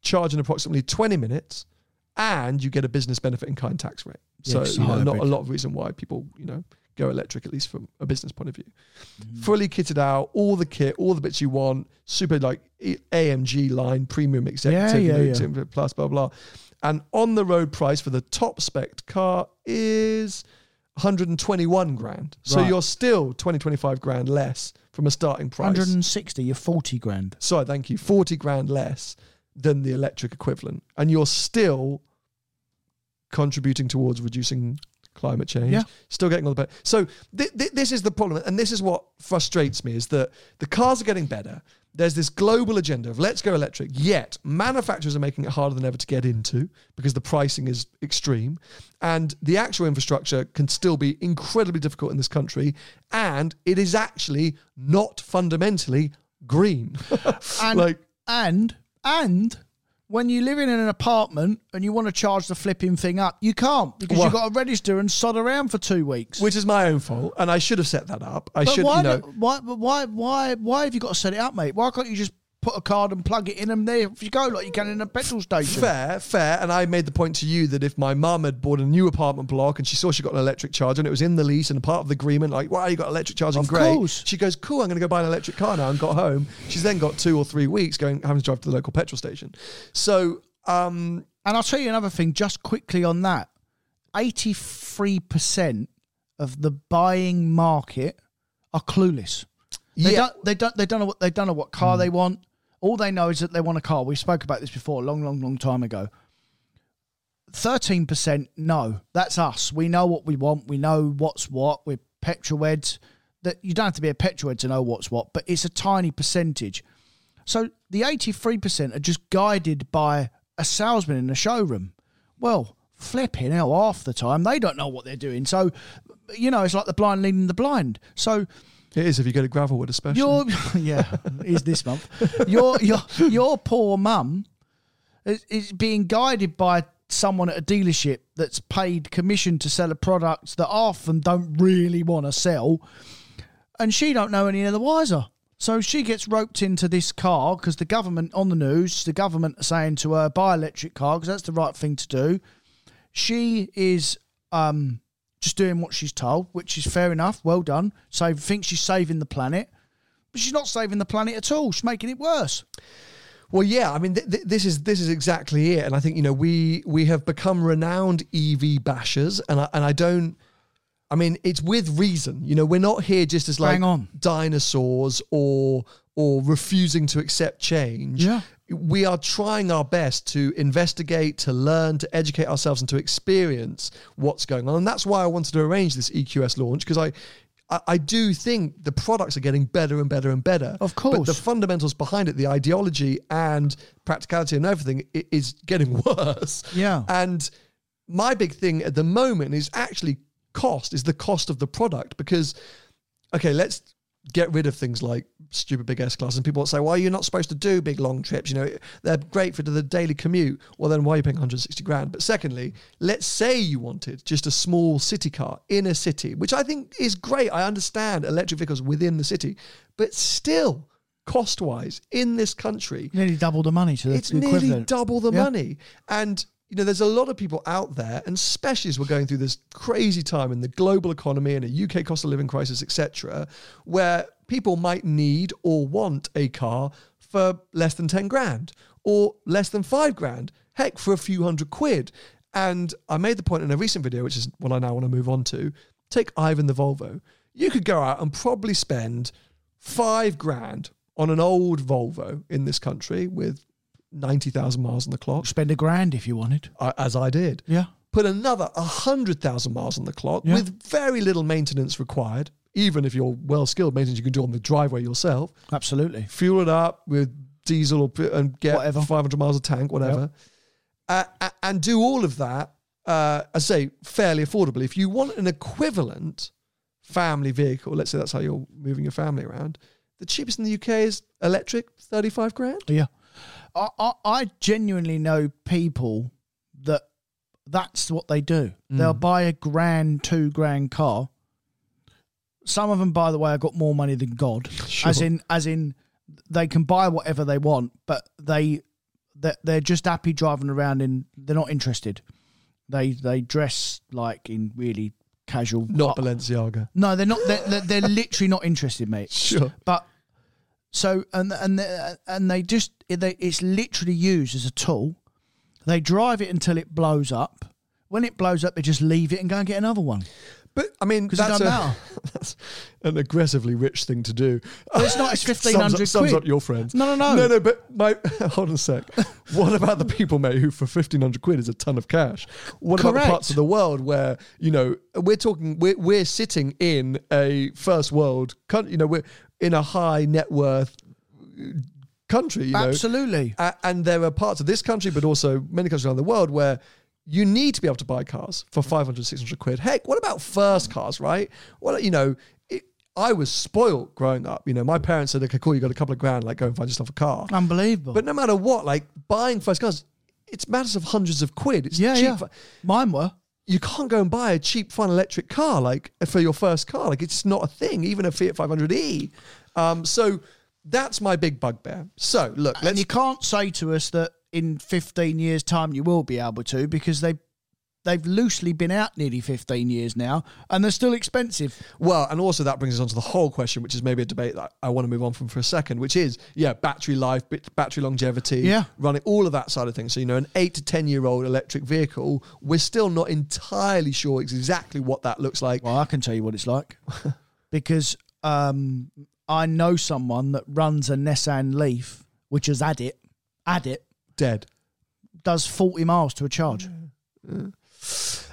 Charge in approximately 20 minutes, and you get a business benefit in kind tax rate. So Yes, you know, not a lot of reason why people you know go electric, at least from a business point of view. Mm-hmm. Fully kitted out, all the kit, all the bits you want, super like AMG line, premium executive, yeah, you know, yeah. plus, blah blah. And on the road price for the top spec car is 121 grand. So Right. you're still 20, 25 grand less from a starting price. 160, you're 40 grand. Sorry, thank you. 40 grand less than the electric equivalent. And you're still contributing towards reducing climate change. Yeah. Still getting all the better. So th- th- this is the problem. And this is what frustrates me is that the cars are getting better. There's this global agenda of let's go electric, yet manufacturers are making it harder than ever to get into because the pricing is extreme. And the actual infrastructure can still be incredibly difficult in this country. And it is actually not fundamentally green. And, like, and, and when you live in an apartment and you want to charge the flipping thing up, you can't because Well- you've got to register and sod around for two weeks. which is my own fault, and I should have set that up. I but should, why, you know, do- why, but why, why, why have you got to set it up, mate? Why can't you just put a card and plug it in and there if you go like you can in a petrol station? fair, fair. And I made the point to you that if my mum had bought a new apartment block and she saw she got an electric charger and it was in the lease and part of the agreement, like, wow, you got electric charging, Of great. course. She goes, cool, I'm going to go buy an electric car now, and got home. She's then got two or three weeks going having to drive to the local petrol station. So, um, And I'll tell you another thing, just quickly on that. 83% of the buying market are clueless. They yeah, don't they don't they don't know what they don't know what car they want. All they know is that they want a car. We spoke about this before a long, long, long time ago. Thirteen percent no. That's us. We know what we want. We know what's what. We're petrol heads. That you don't have to be a petrol head to know what's what, but it's a tiny percentage. So the eighty-three percent are just guided by a salesman in a showroom. Well, flipping hell, half the time they don't know what they're doing. So, you know, it's like the blind leading the blind. So it is if you go to Gravelwood, especially. your yeah is this month. Your your your poor mum is, being guided by someone at a dealership that's paid commission to sell a product that half of them don't really want to sell, and she don't know any the wiser. So she gets roped into this car because the government on the news, the government are saying to her, buy electric car because that's the right thing to do. She is um, just doing what she's told, which is fair enough. Well done. So thinks she's saving the planet, but she's not saving the planet at all. She's making it worse. Well, yeah, I mean, th- th- this is this is exactly it, and I think you know we we have become renowned EV bashers, and I, and I don't. I mean, it's with reason. You know, we're not here just as like Bang on. dinosaurs or or refusing to accept change. Yeah. We are trying our best to investigate, to learn, to educate ourselves, and to experience what's going on. And that's why I wanted to arrange this EQS launch because I, I, I do think the products are getting better and better and better. Of course, But the fundamentals behind it, the ideology and practicality and everything, is getting worse. Yeah. And my big thing at the moment is actually cost, is the cost of the product. Because, okay, let's get rid of things like stupid big S class. And people will say, well, you're not supposed to do big long trips. You know, they're great for the daily commute. Well, then why are you paying 160 grand? But secondly, let's say you wanted just a small city car in a city, which I think is great. I understand electric vehicles within the city, but still, cost wise, in this country, Nearly double the money to the it's nearly double the Yeah. money. And you know, there's a lot of people out there, and especially as we're going through this crazy time in the global economy and a UK cost of living crisis, etc., where people might need or want a car for less than 10 grand or less than five grand, heck, for a few hundred quid. And I made the point in a recent video, which is what I now want to move on to. Take Ivan the Volvo. You could go out and probably spend five grand on an old Volvo in this country with 90,000 miles on the clock, Spend a grand if you wanted. uh, as I did. Yeah. Put another 100,000 miles on the clock Yeah. with very little maintenance required even if you're well skilled, maintenance you can do on the driveway yourself. Absolutely. Fuel it up with diesel or, and get Whatever. 500 miles a tank, whatever, uh, and do all of that. Uh, I say fairly affordably. If you want an equivalent family vehicle, let's say that's how you're moving your family around, the cheapest in the UK is electric, 35 grand. Yeah. I, I, I genuinely know people that that's what they do. They'll buy a grand, two grand car. Some of them, by the way, have got more money than God. As in, as in, they can buy whatever they want, but they they're, they're just happy driving around and They're not interested. They they dress like in really casual. Not uh, Balenciaga. no, they're not. They're, they're, they're literally not interested, mate. Sure. But so and and they- and they just they, it's literally used as a tool. They drive it until it blows up. When it blows up, they just leave it and go and get another one. But I mean, that's, a, that's an aggressively rich thing to do. Well, it's not, it's up- 1500 Sums up your friends. No, no, no. No, no, but my, hold on a sec. What about the people, mate, who for 1500 quid is a ton of cash? What about the parts of the world where, you know, we're talking, we're, we're sitting in a first world country, you know, we're in a high net worth country, you know. Absolutely. A- and there are parts of this country, but also many countries around the world where you need to be able to buy cars for 500, 600 quid. Heck, what about first cars, right? Well, you know, it, I was spoiled growing up. You know, my parents said, okay, cool, you got a couple of grand, like go and find yourself a car. Unbelievable. But no matter what, like buying first cars, it's matters of hundreds of quid. It's yeah, cheap. yeah. Mine were. You can't go and buy a cheap, fun electric car like for your first car. Like it's not a thing, even a Fiat 500e. Um, so that's my big bugbear. So look, And you can't say to us that in 15 years' time you will be able to because they they've loosely been out nearly 15 years now and they're still expensive. Well, and also that brings us on to the whole question, which is maybe a debate that I want to move on from for a second, which is, yeah, battery life, battery longevity, Yeah. running all of that side of things. So, you know, an eight to 10 year old electric vehicle, we're still not entirely sure exactly what that looks like. Well, I can tell you what it's like because um, I know someone that runs a Nissan Leaf, which has had it, had it, Dead. does 40 miles to a charge.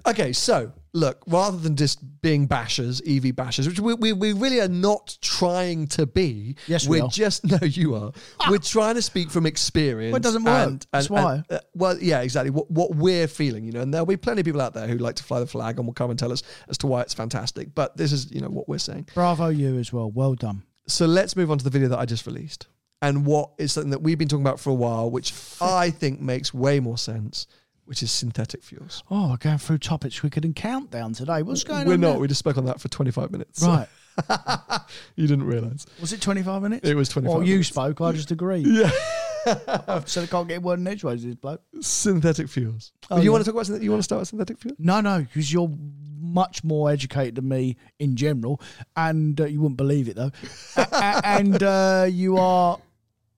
Okay, so look, rather than just being bashers, EV bashers, which we, we, we really are not trying to be. Yes, we we're are. just no, you are. We're trying to speak from experience. Well, it doesn't work. That's why. uh, well, yeah, exactly. What what we're feeling, you know, and there'll be plenty of people out there who like to fly the flag and will come and tell us as to why it's fantastic. But this is, you know, what we're saying. Bravo, you as well. Well done. So let's move on to the video that I just released. And what is something that we've been talking about for a while, which I think makes way more sense, which is synthetic fuels. Oh, we're going through topics quicker than countdown today. What's going We're on? not. there? We just spoke on that for 25 minutes. Right. you didn't realize. Was it 25 minutes? It was 25 Or you minutes. spoke, I just agreed. Yeah. so I can't get word in edgeways, this bloke. synthetic fuels. Oh, you yeah. want to talk about synthetic? You want to start with synthetic fuel? No, no, because you're much more educated than me in general, and uh, you wouldn't believe it though. A- a- and uh, you are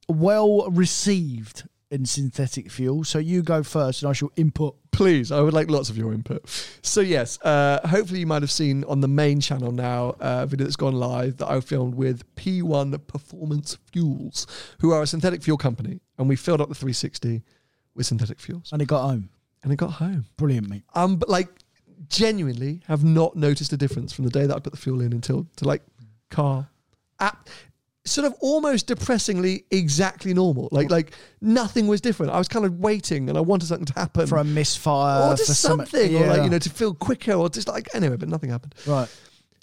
well received in synthetic fuel. So you go first, and I shall input. Please, I would like lots of your input. So yes, uh, hopefully you might have seen on the main channel now uh, a video that's gone live that I filmed with P1 Performance Fuels, who are a synthetic fuel company, and we filled up the 360 with synthetic fuels, And it got home. and it got home. Brilliant, mate. Um, but like genuinely have not noticed a difference from the day that I put the fuel in until to like car app sort of almost depressingly exactly normal. Like like nothing was different. I was kind of waiting and I wanted something to happen. For a misfire, or just something, or like you know, to feel quicker, or just like anyway, but nothing happened. Right.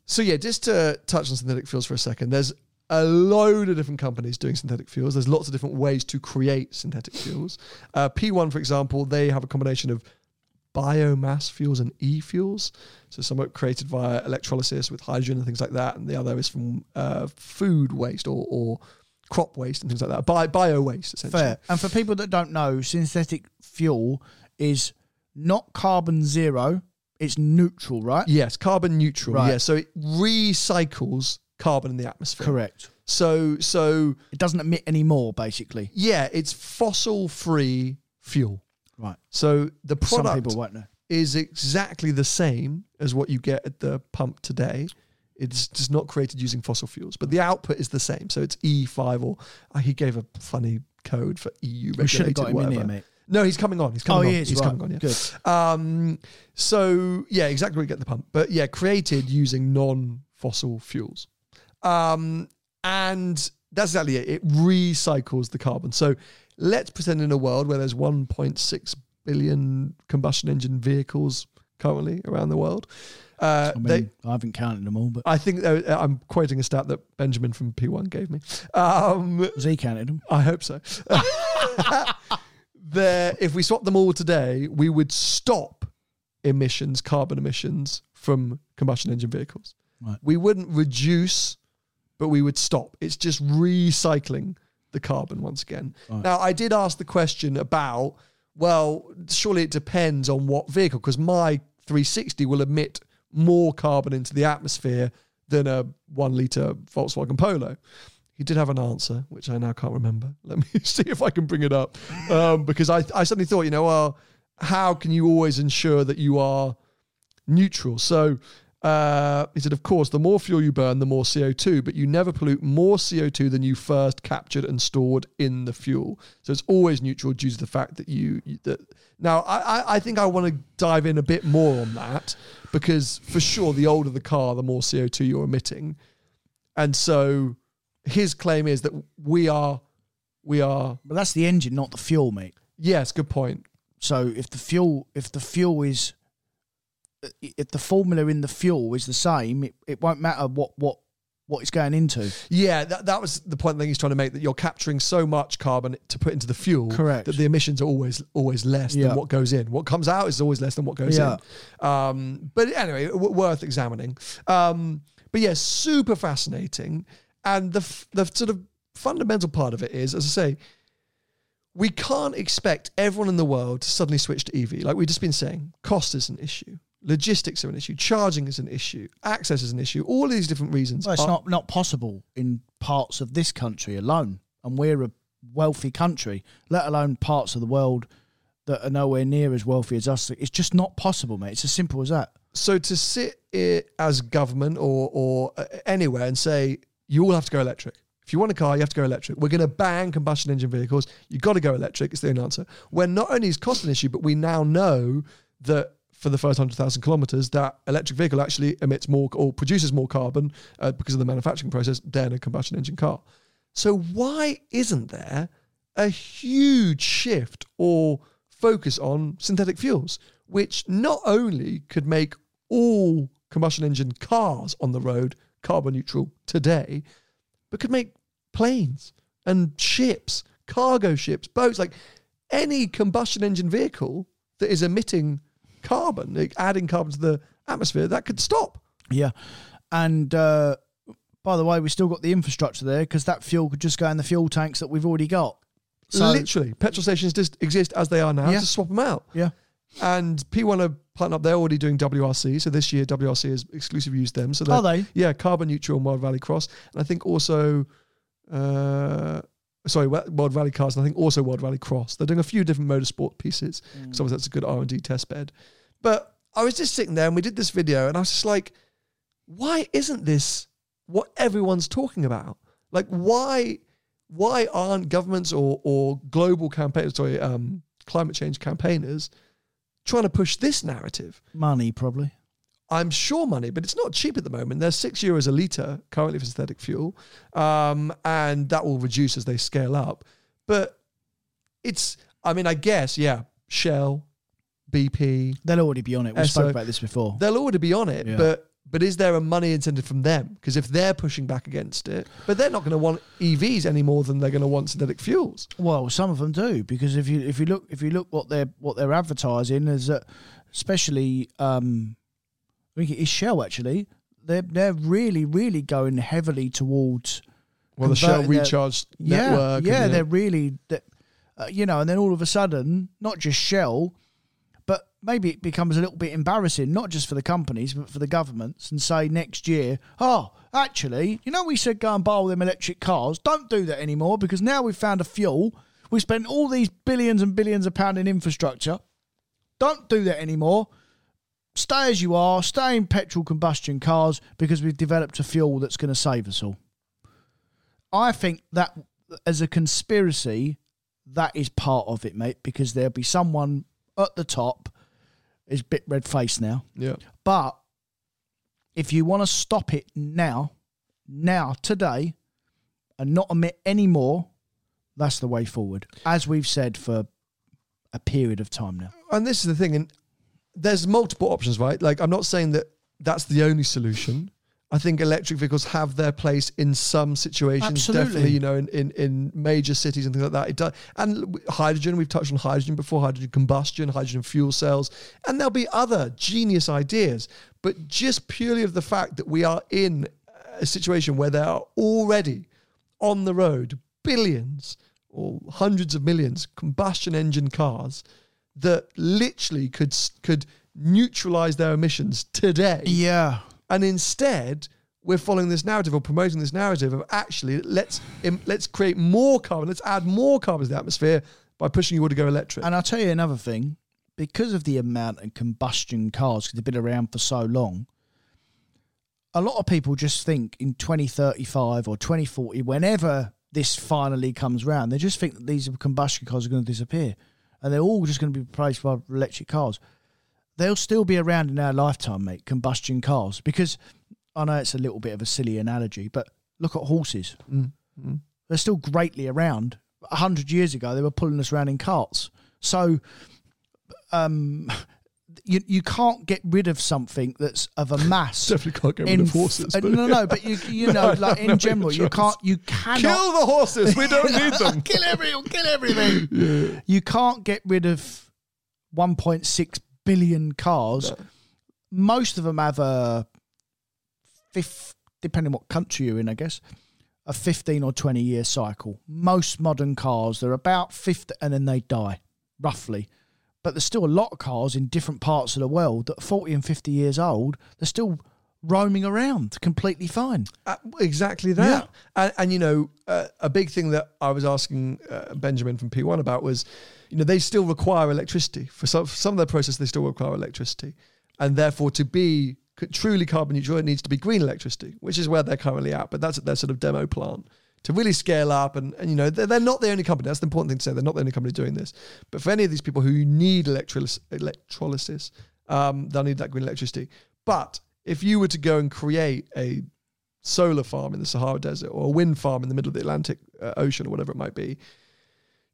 So yeah, just to touch on synthetic fuels for a second, there's a load of different companies doing synthetic fuels. There's lots of different ways to create synthetic fuels. Uh, P1, for example, they have a combination of biomass fuels and e-fuels. So some are created via electrolysis with hydrogen and things like that, and the other is from uh, food waste or, or crop waste and things like that. Bi- bio waste, essentially. Fair. And for people that don't know, synthetic fuel is not carbon zero, it's neutral, right? Yes, carbon neutral. Right. Yeah, so it recycles carbon in the atmosphere. Correct. So so It doesn't emit any more, basically. yeah, it's fossil free fuel. Right. So the Some product people won't know. is exactly the same as what you get at the pump today. It's just not created using fossil fuels, but the output is the same. So it's E5 or uh, he gave a funny code for EU We should have got him in here, mate. No, he's coming on. He's coming Oh, on. he is, He's right. coming on. Yeah. Good. Um, so yeah, exactly where you get the pump, but yeah, created using non fossil fuels. Um, and that's exactly it. It recycles the carbon. So let's pretend in a world where there's 1.6 billion combustion engine vehicles currently around the world. Uh, I mean, they, I haven't counted them all, but I think uh, I'm quoting a stat that Benjamin from P1 gave me. Um, has he counted them? I hope so. there, if we swap them all today, we would stop emissions, carbon emissions from combustion engine vehicles. Right. We wouldn't reduce, but we would stop. It's just recycling the carbon once again. Now, I did ask the question about, well, surely it depends on what vehicle, because my 360 will emit more carbon into the atmosphere than a one litre Volkswagen Polo. He did have an answer, which I now can't remember. Let me see if I can bring it up. Um, because I, I suddenly thought, you know, well, how can you always ensure that you are neutral? So uh, he said, of course, the more fuel you burn, the more CO2, but you never pollute more CO2 than you first captured and stored in the fuel. So it's always neutral due to the fact that you. That now, I, I- I think I want to dive in a bit more on that because for sure, the older the car, the more CO2 you're emitting, and so his claim is that we are, we are. But that's the engine, not the fuel, mate. Yes, good point. So if the fuel, if the fuel is, if the formula in the fuel is the same, it, it won't matter what what what it's going into. Yeah, that, that was the point that he's trying to make that you're capturing so much carbon to put into the fuel Correct. that the emissions are always always less Yeah. than what goes in. What comes out is always less than what goes Yeah. in. Um, but anyway, w- worth examining. Um, but yeah, super fascinating. And the f- the sort of fundamental part of it is, as I say, we can't expect everyone in the world to suddenly switch to EV. Like we've just been saying, cost is an issue. Logistics are an issue. Charging is an issue. Access is an issue. All these different reasons. Well, it's not not possible in parts of this country alone, and we're a wealthy country, let alone parts of the world that are nowhere near as wealthy as us. It's just not possible, mate. It's as simple as that. so to sit it as government or or uh, anywhere and say you all have to go electric. If you want a car, you have to go electric. We're going to ban combustion engine vehicles. You've got to go electric. It's the only answer. When not only is cost an issue, but we now know that for the first 100,000 kilometers, that electric vehicle actually emits more or produces more carbon uh, because of the manufacturing process than a combustion engine car. So why isn't there a huge shift or focus on synthetic fuels, which not only could make all combustion engine cars on the road carbon neutral today, but could make planes and ships, cargo ships, boats, like any combustion engine vehicle that is emitting carbon, adding carbon to the atmosphere, that could stop. Yeah, and uh, by the way, we still got the infrastructure there because that fuel could just go in the fuel tanks that we've already got. So Literally, petrol stations just exist as they are now. Yeah. Just swap them out. yeah, And P1 are planning up, they're already doing WRC. So this year, WRC has exclusively used them. So Are they're- Yeah, carbon neutral World Rally Cross. And I think also, uh, sorry, World Rally Cars, and I think also World Rally Cross. They're doing a few different motorsport pieces because obviously that's a good R&D test bed. But I was just sitting there and we did this video and I was just like, why isn't this what everyone's talking about? Like, why why aren't governments or or global campaigners, sorry, um, climate change campaigners trying to push this narrative? money probably. I'm sure money, but it's not cheap at the moment. They're six euros a litre currently for synthetic fuel, um, and that will reduce as they scale up. But it's, I mean, I guess, yeah, Shell, BP, They'll already be on it. We spoke about this before. they'll already be on it. Yeah. But but is there a money incentive from them? Because if they're pushing back against it, but they're not going to want EVs any more than they're going to want synthetic fuels. Well, some of them do because if you if you look if you look what they're what they're advertising is that especially um, I think it is Shell actually. They're they're really really going heavily towards Well, the Shell their- recharge yeah network. yeah and, they're really that uh, you know and then all of a sudden not just Shell but maybe it becomes a little bit embarrassing not just for the companies but for the governments and say next year oh actually you know we said go and buy all them electric cars. Don't do that anymore because now we've found a fuel. We spent all these billions and billions of pounds in infrastructure. Don't do that anymore stay as you are stay in petrol combustion cars because we've developed a fuel that's going to save us all I think that as a conspiracy, that is part of it, mate, because there'll be someone at the top is a bit red faced now. yeah. But if you want to stop it now, now, today, and not emit any more, that's the way forward. As we've said for a period of time now. and this is the thing, and there's multiple options, right? Like, I'm not saying that that's the only solution. I think electric vehicles have their place in some situations. Absolutely. Definitely, you know, in, in, in major cities and things like that. It does. And hydrogen, we've touched on hydrogen before, hydrogen combustion, hydrogen fuel cells, and there'll be other genius ideas. But just purely of the fact that we are in a situation where there are already on the road billions or hundreds of millions combustion engine cars that literally could could neutralize their emissions today. Yeah. and instead we're following this narrative or promoting this narrative of actually let's let's create more carbon let's add more carbon to the atmosphere by pushing you all to go electric. And I'll tell you another thing. Because of the amount of combustion cars, because they've been around for so long, a lot of people just think in 2035 or 2040, whenever this finally comes round, they just think that these combustion cars are going to disappear and they're all just going to be replaced by electric cars. They'll still be around in our lifetime, mate, combustion cars, because I know it's a little bit of a silly analogy, but look at horses. They're still greatly around. A hundred years ago, they were pulling us around in carts. So, um, you you can't get rid of something that's of a mass. definitely can't get rid in of horses uh, no, no, but you you know, No, like in no general, you can't, you cannot kill the horses we don't need them kill everyone, kill everything. You can't get rid of 1.6 billion cars. Most of them have a fifth, depending what country you're in, I guess, a 15 or 20 year cycle. Most modern cars, they're about 50 and then they die, roughly. But there's still a lot of cars in different parts of the world that are 40 and 50 years old. They're still roaming around completely fine. Uh, exactly that. And, and you know, uh, a big thing that I was asking uh, Benjamin from P1 about was, you know, they still require electricity for some for some of their process. They still require electricity, and therefore to be truly carbon neutral, it needs to be green electricity, which is where they're currently at. But that's at their sort of demo plant to really scale up. And, and you know, they're, they're not the only company. That's the important thing to say. They're not the only company doing this. But for any of these people who need electrolys- electrolysis, um, they'll need that green electricity. But if you were to go and create a solar farm in the Sahara Desert or a wind farm in the middle of the Atlantic uh, Ocean or whatever it might be,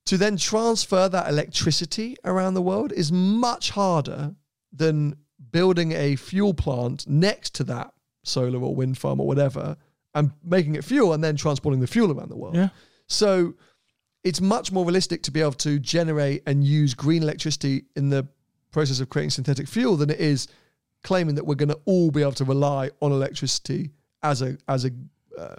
to then transfer that electricity around the world is much harder than building a fuel plant next to that solar or wind farm or whatever and making it fuel and then transporting the fuel around the world. Yeah. So it's much more realistic to be able to generate and use green electricity in the process of creating synthetic fuel than it is claiming that we're going to all be able to rely on electricity as a as a uh,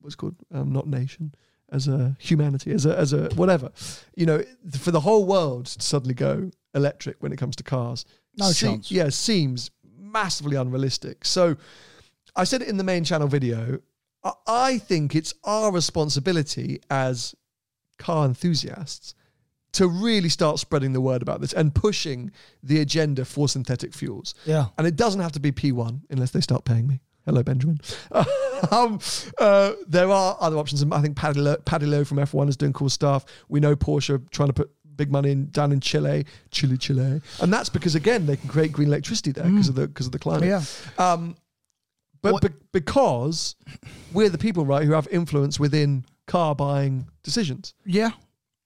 what's it called um, not nation as a humanity as a as a whatever you know for the whole world to suddenly go electric when it comes to cars No chance. yeah seems massively unrealistic so I said it in the main channel video I, think it's our responsibility as car enthusiasts to really start spreading the word about this and pushing the agenda for synthetic fuels. Yeah. And it doesn't have to be P1 unless they start paying me. Hello, Benjamin. um, uh, there are other options. I think Paddy Lowe, Paddy Lowe from F1 is doing cool stuff. We know Porsche are trying to put big money in down in Chile, Chile, Chile, and that's because again they can create green electricity there because of the because of the climate. Yeah. Um, but be- because we're the people, right, who have influence within car buying decisions. Yeah,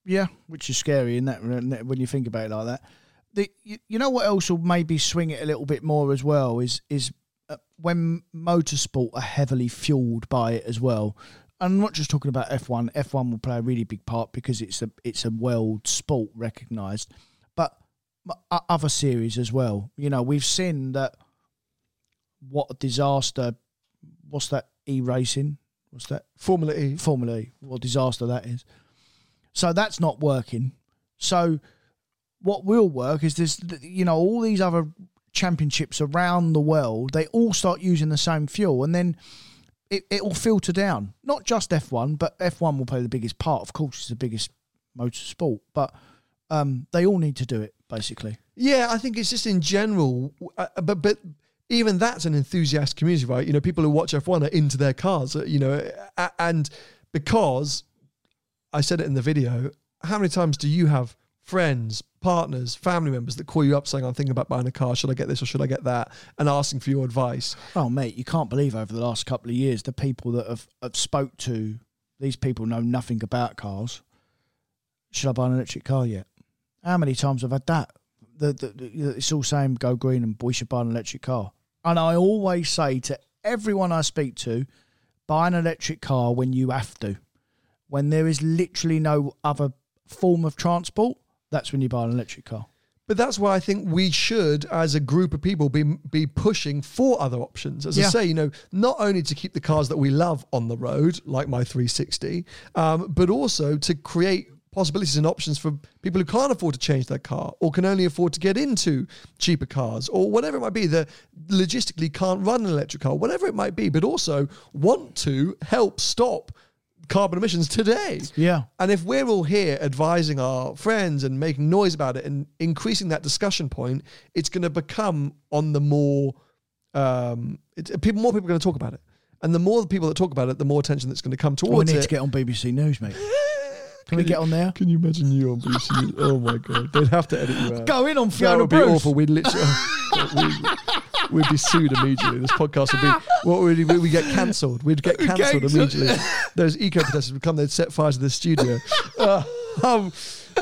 yeah, which is scary, in that when you think about it like that. The you, you know what else will maybe swing it a little bit more as well is is uh, when motorsport are heavily fueled by it as well. I'm not just talking about F1. F1 will play a really big part because it's a it's a world sport recognised, but other series as well. You know, we've seen that. What a disaster! What's that e racing? What's that Formula E. Formula E. What disaster that is. So that's not working. So what will work is this, you know, all these other championships around the world, they all start using the same fuel and then it, it will filter down. Not just F1, but F1 will play the biggest part. Of course, it's the biggest motorsport, but um, they all need to do it, basically. Yeah, I think it's just in general, uh, but but even that's an enthusiast community, right? You know, people who watch F1 are into their cars, uh, you know, and because I said it in the video, how many times do you have friends, partners, family members that call you up saying, I'm thinking about buying a car. Should I get this or should I get that? And asking for your advice. Oh, mate, you can't believe over the last couple of years the people that have, have spoke to these people know nothing about cars. Should I buy an electric car yet? How many times have I had that? The, the, the, it's all saying go green and we should buy an electric car. And I always say to everyone I speak to, buy an electric car when you have to. When there is literally no other form of transport, that's when you buy an electric car. But that's why I think we should, as a group of people, be be pushing for other options. As I say, you know, not only to keep the cars that we love on the road, like my 360, um, but also to create possibilities and options for people who can't afford to change their car or can only afford to get into cheaper cars or whatever it might be that logistically can't run an electric car, whatever it might be, but also want to help stop carbon emissions today. Yeah. And if we're all here advising our friends and making noise about it and increasing that discussion point, it's going to become on the more um, it's, people. More people are going to talk about it, and the more the people that talk about it, the more attention that's going to come towards it. We need it. to get on BBC News, mate. Can we get on there? Can you imagine you on BBC? Oh my god, they'd have to edit you out. Go in on Fiona That would be awful. We'd literally we'd, we'd be sued immediately. This podcast would be what would we, we'd get cancelled. We'd get cancelled immediately. Those eco protesters would come. They'd set fires to the studio. Uh, um,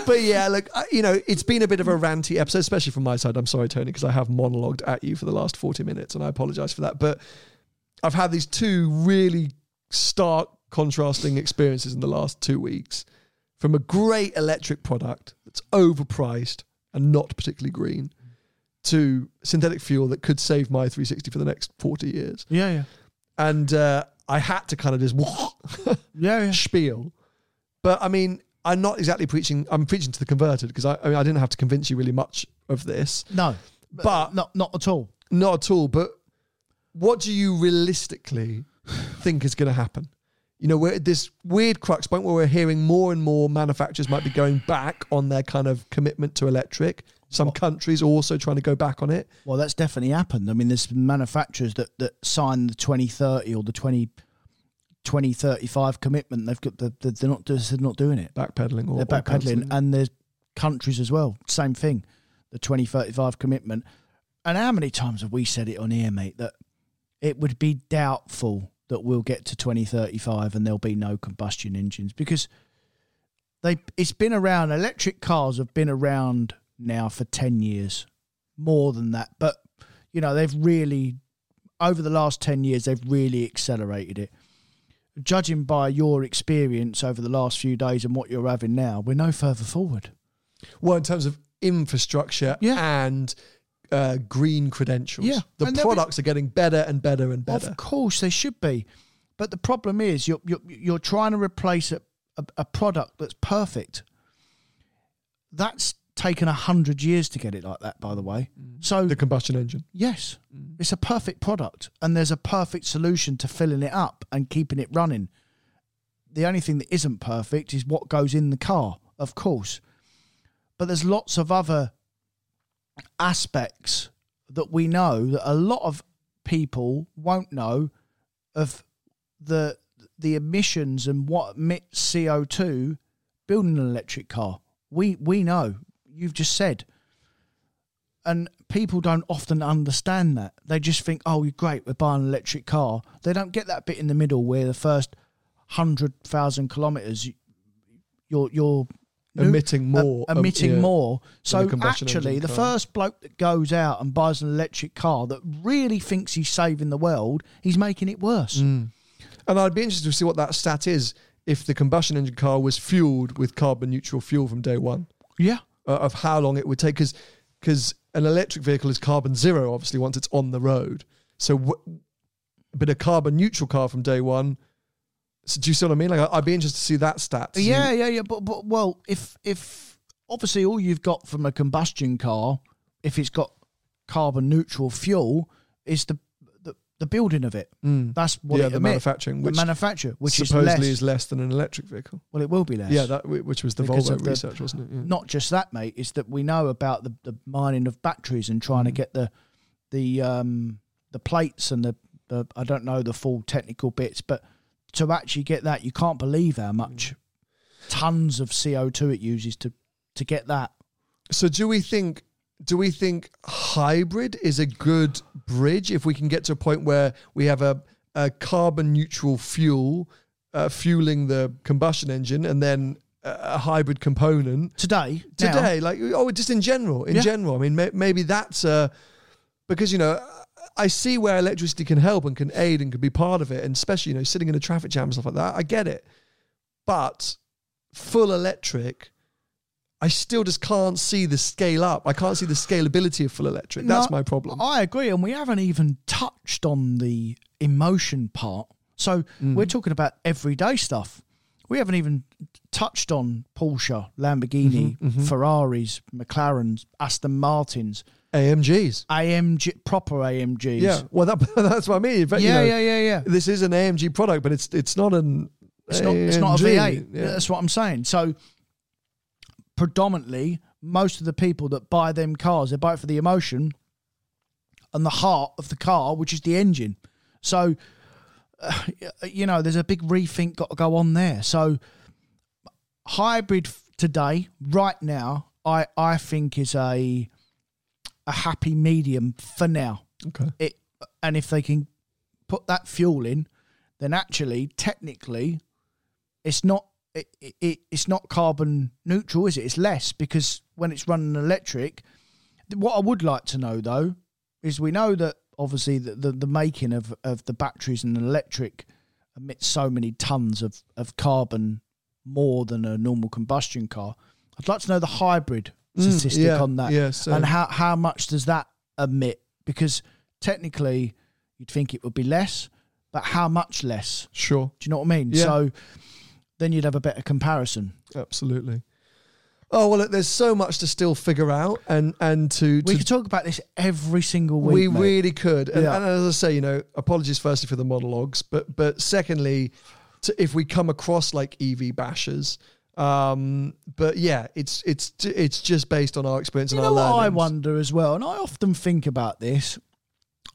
but yeah, look, you know, it's been a bit of a ranty episode, especially from my side. I'm sorry, Tony, because I have monologued at you for the last 40 minutes, and I apologise for that. But I've had these two really stark, contrasting experiences in the last two weeks from a great electric product that's overpriced and not particularly green to synthetic fuel that could save my 360 for the next 40 years. Yeah, yeah. And uh, I had to kind of just Yeah, yeah. spiel. But I mean, I'm not exactly preaching, I'm preaching to the converted because I, I mean, I didn't have to convince you really much of this. No. But- not not at all. Not at all. But what do you realistically think is going to happen? You know, we're at this weird crux point where we're hearing more and more manufacturers might be going back on their kind of commitment to electric. Some countries are also trying to go back on it. Well, that's definitely happened. I mean, there's manufacturers that, that sign the 2030 or the 20, 2035 commitment. They've got the, the, they're not they're not doing it. Backpedaling or They're backpedaling, and there's countries as well. Same thing, the 2035 commitment. And how many times have we said it on here, mate? That it would be doubtful that we'll get to 2035 and there'll be no combustion engines because they it's been around. Electric cars have been around now for 10 years, more than that. But you know they've really over the last 10 years they've really accelerated it judging by your experience over the last few days and what you're having now, we're no further forward. Well, in terms of infrastructure Yeah. and uh, green credentials, Yeah, the and products are getting better and better and better. Of course, they should be, but the problem is you're you're, you're trying to replace a, a, a product that's perfect. That's taken a hundred years to get it like that, by the way. So The combustion engine. yes, Mm. it's a perfect product, and there's a perfect solution to filling it up and keeping it running. The only thing that isn't perfect is what goes in the car, of course. But there's lots of other aspects that we know that a lot of people won't know of the the emissions and what emits CO2 building an electric car. We we know. You've just said. And people don't often understand that. They just think, oh, you're great, we're buying an electric car. They don't get that bit in the middle where the first 100,000 kilometres, you- you're, you're Emitting more, uh, um, emitting yeah, more. So actually, the car. first bloke that goes out and buys an electric car that really thinks he's saving the world, he's making it worse. Mm. And I'd be interested to see what that stat is if the combustion engine car was fueled with carbon neutral fuel from day one, Yeah. uh, of how long it would take. Because an electric vehicle is carbon zero, obviously, once it's on the road. So, w- but a carbon neutral car from day one. So do you see what I mean? Like, I'd be interested to see that stat. Yeah, yeah, yeah. But, but well, if if obviously all you've got from a combustion car, if it's got carbon neutral fuel, is the the, the building of it. Mm. That's what yeah, it the manufacturing, The which manufacture, which is supposedly less. is less than an electric vehicle. well, it will be less. Yeah, that which was the Because Volvo the- research, wasn't it? Yeah. not just that, mate. Is that we know about the, the mining of batteries and trying to Mm. get the the um the plates and the, the I don't know the full technical bits, but to actually get that, you can't believe how much tons of CO two it uses to to get that. So do we think do we think hybrid is a good bridge if we can get to a point where we have a, a carbon neutral fuel uh, fueling the combustion engine and then a, a hybrid component Today, now, today like oh just in general in Yeah. general i mean may, maybe that's uh because you know i see where electricity can help and can aid and can be part of it and especially you know sitting in a traffic jam and stuff like that i get it but full electric i still just can't see the scale up i can't see the scalability of full electric that's No, my problem I agree, and we haven't even touched on the emotion part. So Mm. we're talking about everyday stuff. We haven't even touched on Porsche, Lamborghini, Mm-hmm, Ferraris, McLarens, Aston Martins, amgs AMG, proper AMGs. yeah well that, that's what i mean but, you yeah, know, yeah, yeah, yeah. this is an amg product but it's it's not an It's not. It's not a AMG. V8. Yeah. That's what I'm saying. So, predominantly, most of the people that buy them cars, they buy it for the emotion and the heart of the car, which is the engine. So, uh, you know, there's a big rethink got to go on there. So, hybrid today, right now, I I think is a a happy medium for now. Okay. It and if they can put that fuel in then actually technically it's not it, it, it it's not carbon neutral is it? It's less because when it's running electric what i would like to know though is we know that obviously the, the, the making of, of the batteries and the electric emits so many tons of, of carbon more than a normal combustion car. I'd like to know the hybrid statistic mm, yeah, on that yeah, and how, how much does that emit because technically you'd think it would be less but how much less sure do you know what i mean Yeah. so then you'd have a better comparison Absolutely. Oh well, look, there's so much to still figure out, and and to, we to could talk about this every single week we mate. really could. And, Yeah. and as I say, you know, apologies firstly for the monologues, but but secondly, to, if we come across like EV bashers, um, but yeah, it's it's it's just based on our experience you and know our what i wonder as well and i often think about this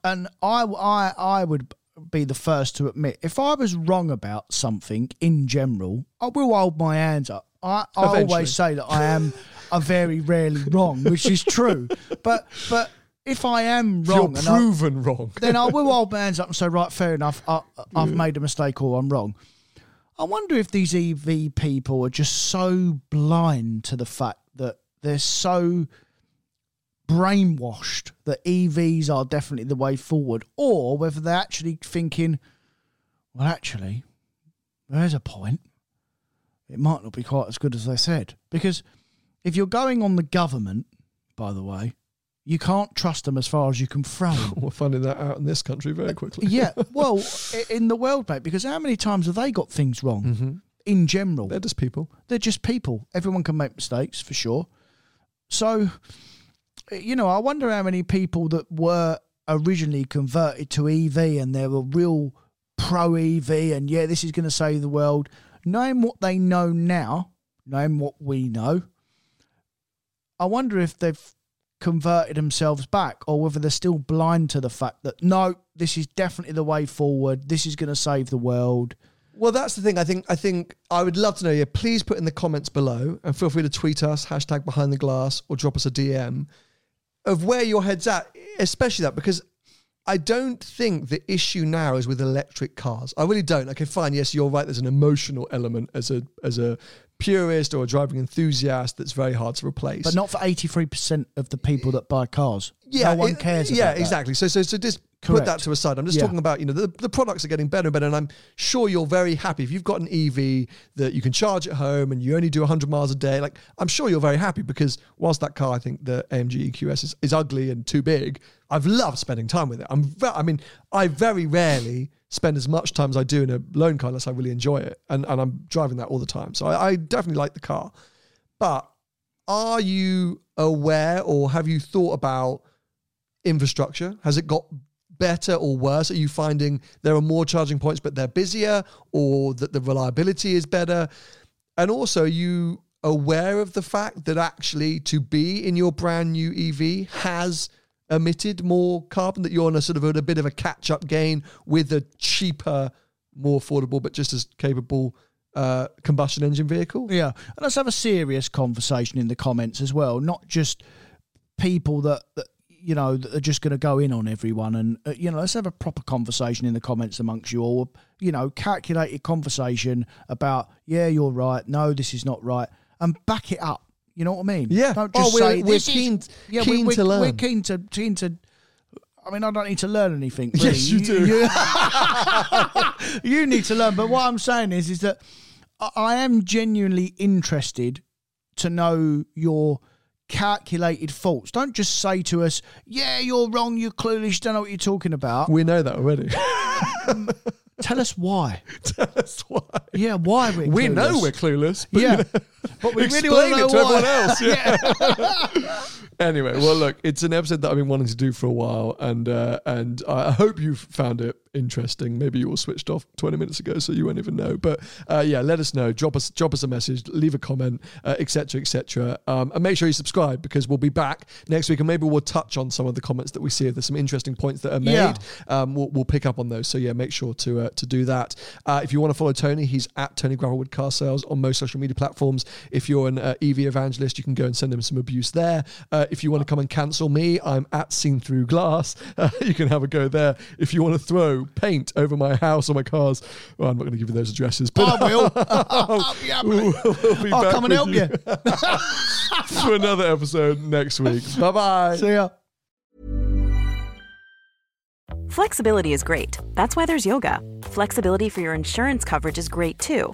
and i i i would be the first to admit if i was wrong about something in general i will hold my hands up i, I Eventually. always say that i am a very rarely wrong which is true but but if i am wrong and I- proven wrong. then I will hold my hands up and say, right, fair enough, I, I've made a mistake or I'm wrong. I wonder if these EV people are just so blind to the fact that they're so brainwashed that EVs are definitely the way forward, or whether they're actually thinking, well, actually, there's a point. It might not be quite as good as they said. Because if you're going on the government, by the way, you can't trust them as far as you can throw. We're finding that out in this country very quickly. Yeah, well, in the world, mate, because how many times have they got things wrong Mm-hmm. in general? They're just people. They're just people. Everyone can make mistakes for sure. So, you know, I wonder how many people that were originally converted to EV and they were real pro EV and yeah, this is going to save the world, knowing what they know now, knowing what we know, I wonder if they've converted themselves back or whether they're still blind to the fact that no, this is definitely the way forward. This is going to save the world. Well, that's the thing. I think. I think I would love to know. Yeah, please put in the comments below, and feel free to tweet us hashtag Behind the Glass or drop us a DM of where your head's at, especially that because I don't think the issue now is with electric cars. I really don't. Okay, fine. Yes, you're right. There's an emotional element as a as a purist or a driving enthusiast that's very hard to replace. But not for 83% of the people that buy cars. yeah, no one it- cares Yeah, that. exactly. So, so, so just put that to a side. I'm just Yeah. talking about you know the, the products are getting better and better, and I'm sure you're very happy if you've got an EV that you can charge at home and you only do 100 miles a day. Like I'm sure you're very happy because whilst that car, I think the AMG EQS is, is ugly and too big. I've loved spending time with it. I'm, ve- I mean, I very rarely spend as much time as I do in a loan car unless I really enjoy it, and and I'm driving that all the time. So I, I definitely like the car, but are you aware or have you thought about infrastructure? Has it got better or worse? Are you finding there are more charging points, but they're busier, or that the reliability is better? And also, are you aware of the fact that actually to be in your brand new EV has emitted more carbon, that you're on a sort of a, bit of a catch up gain with a cheaper, more affordable, but just as capable uh, combustion engine vehicle. Yeah, and let's have a serious conversation in the comments as well, not just people that, that you know that are just going to go in on everyone. And uh, you know, let's have a proper conversation in the comments amongst you all. You know, calculated conversation about yeah, you're right. No, this is not right, and back it up. You know what I mean? Yeah. Don't Oh, we're- say we're this is- keen- yeah, keen we're, to we're, We're keen to keen to. I mean, I don't need to learn anything. Really. Yes, you do. You, you need to learn. But what I'm saying is, is that I- I am genuinely interested to know your calculated faults. Don't just say to us, "Yeah, you're wrong. You're clueless. You don't know what you're talking about." We know that already. Tell us why. Tell us why. Yeah, why we're We clueless. know we're clueless. But yeah, you know, but we really explain want to it know to why. everyone else. Yeah. anyway, well, look, it's an episode that I've been wanting to do for a while, and uh, and I hope you've found it interesting. Maybe you all switched off 20 minutes ago, so you won't even know. But uh, yeah, let us know. Drop us drop us a message, leave a comment, etc. etc. Um, and make sure you subscribe because we'll be back next week, and maybe we'll touch on some of the comments that we see. If there's some interesting points that are made, Yeah. um, we'll, we'll pick up on those. So yeah, make sure to uh, to do that. Uh, if you want to follow Tony, he's at Tony Gravelwood Car Sales on most social media platforms. If you're an uh, EV evangelist, you can go and send him some abuse there. Uh, if you want to come and cancel me, I'm at Seen Through Glass. Uh, you can have a go there. If you want to throw paint over my house or my cars, well, I'm not going to give you those addresses, but I will. I'll be happy. we'll be I'll come and help with you. for another episode next week. Bye bye. See ya. Flexibility is great. That's why there's yoga. Flexibility for your insurance coverage is great too.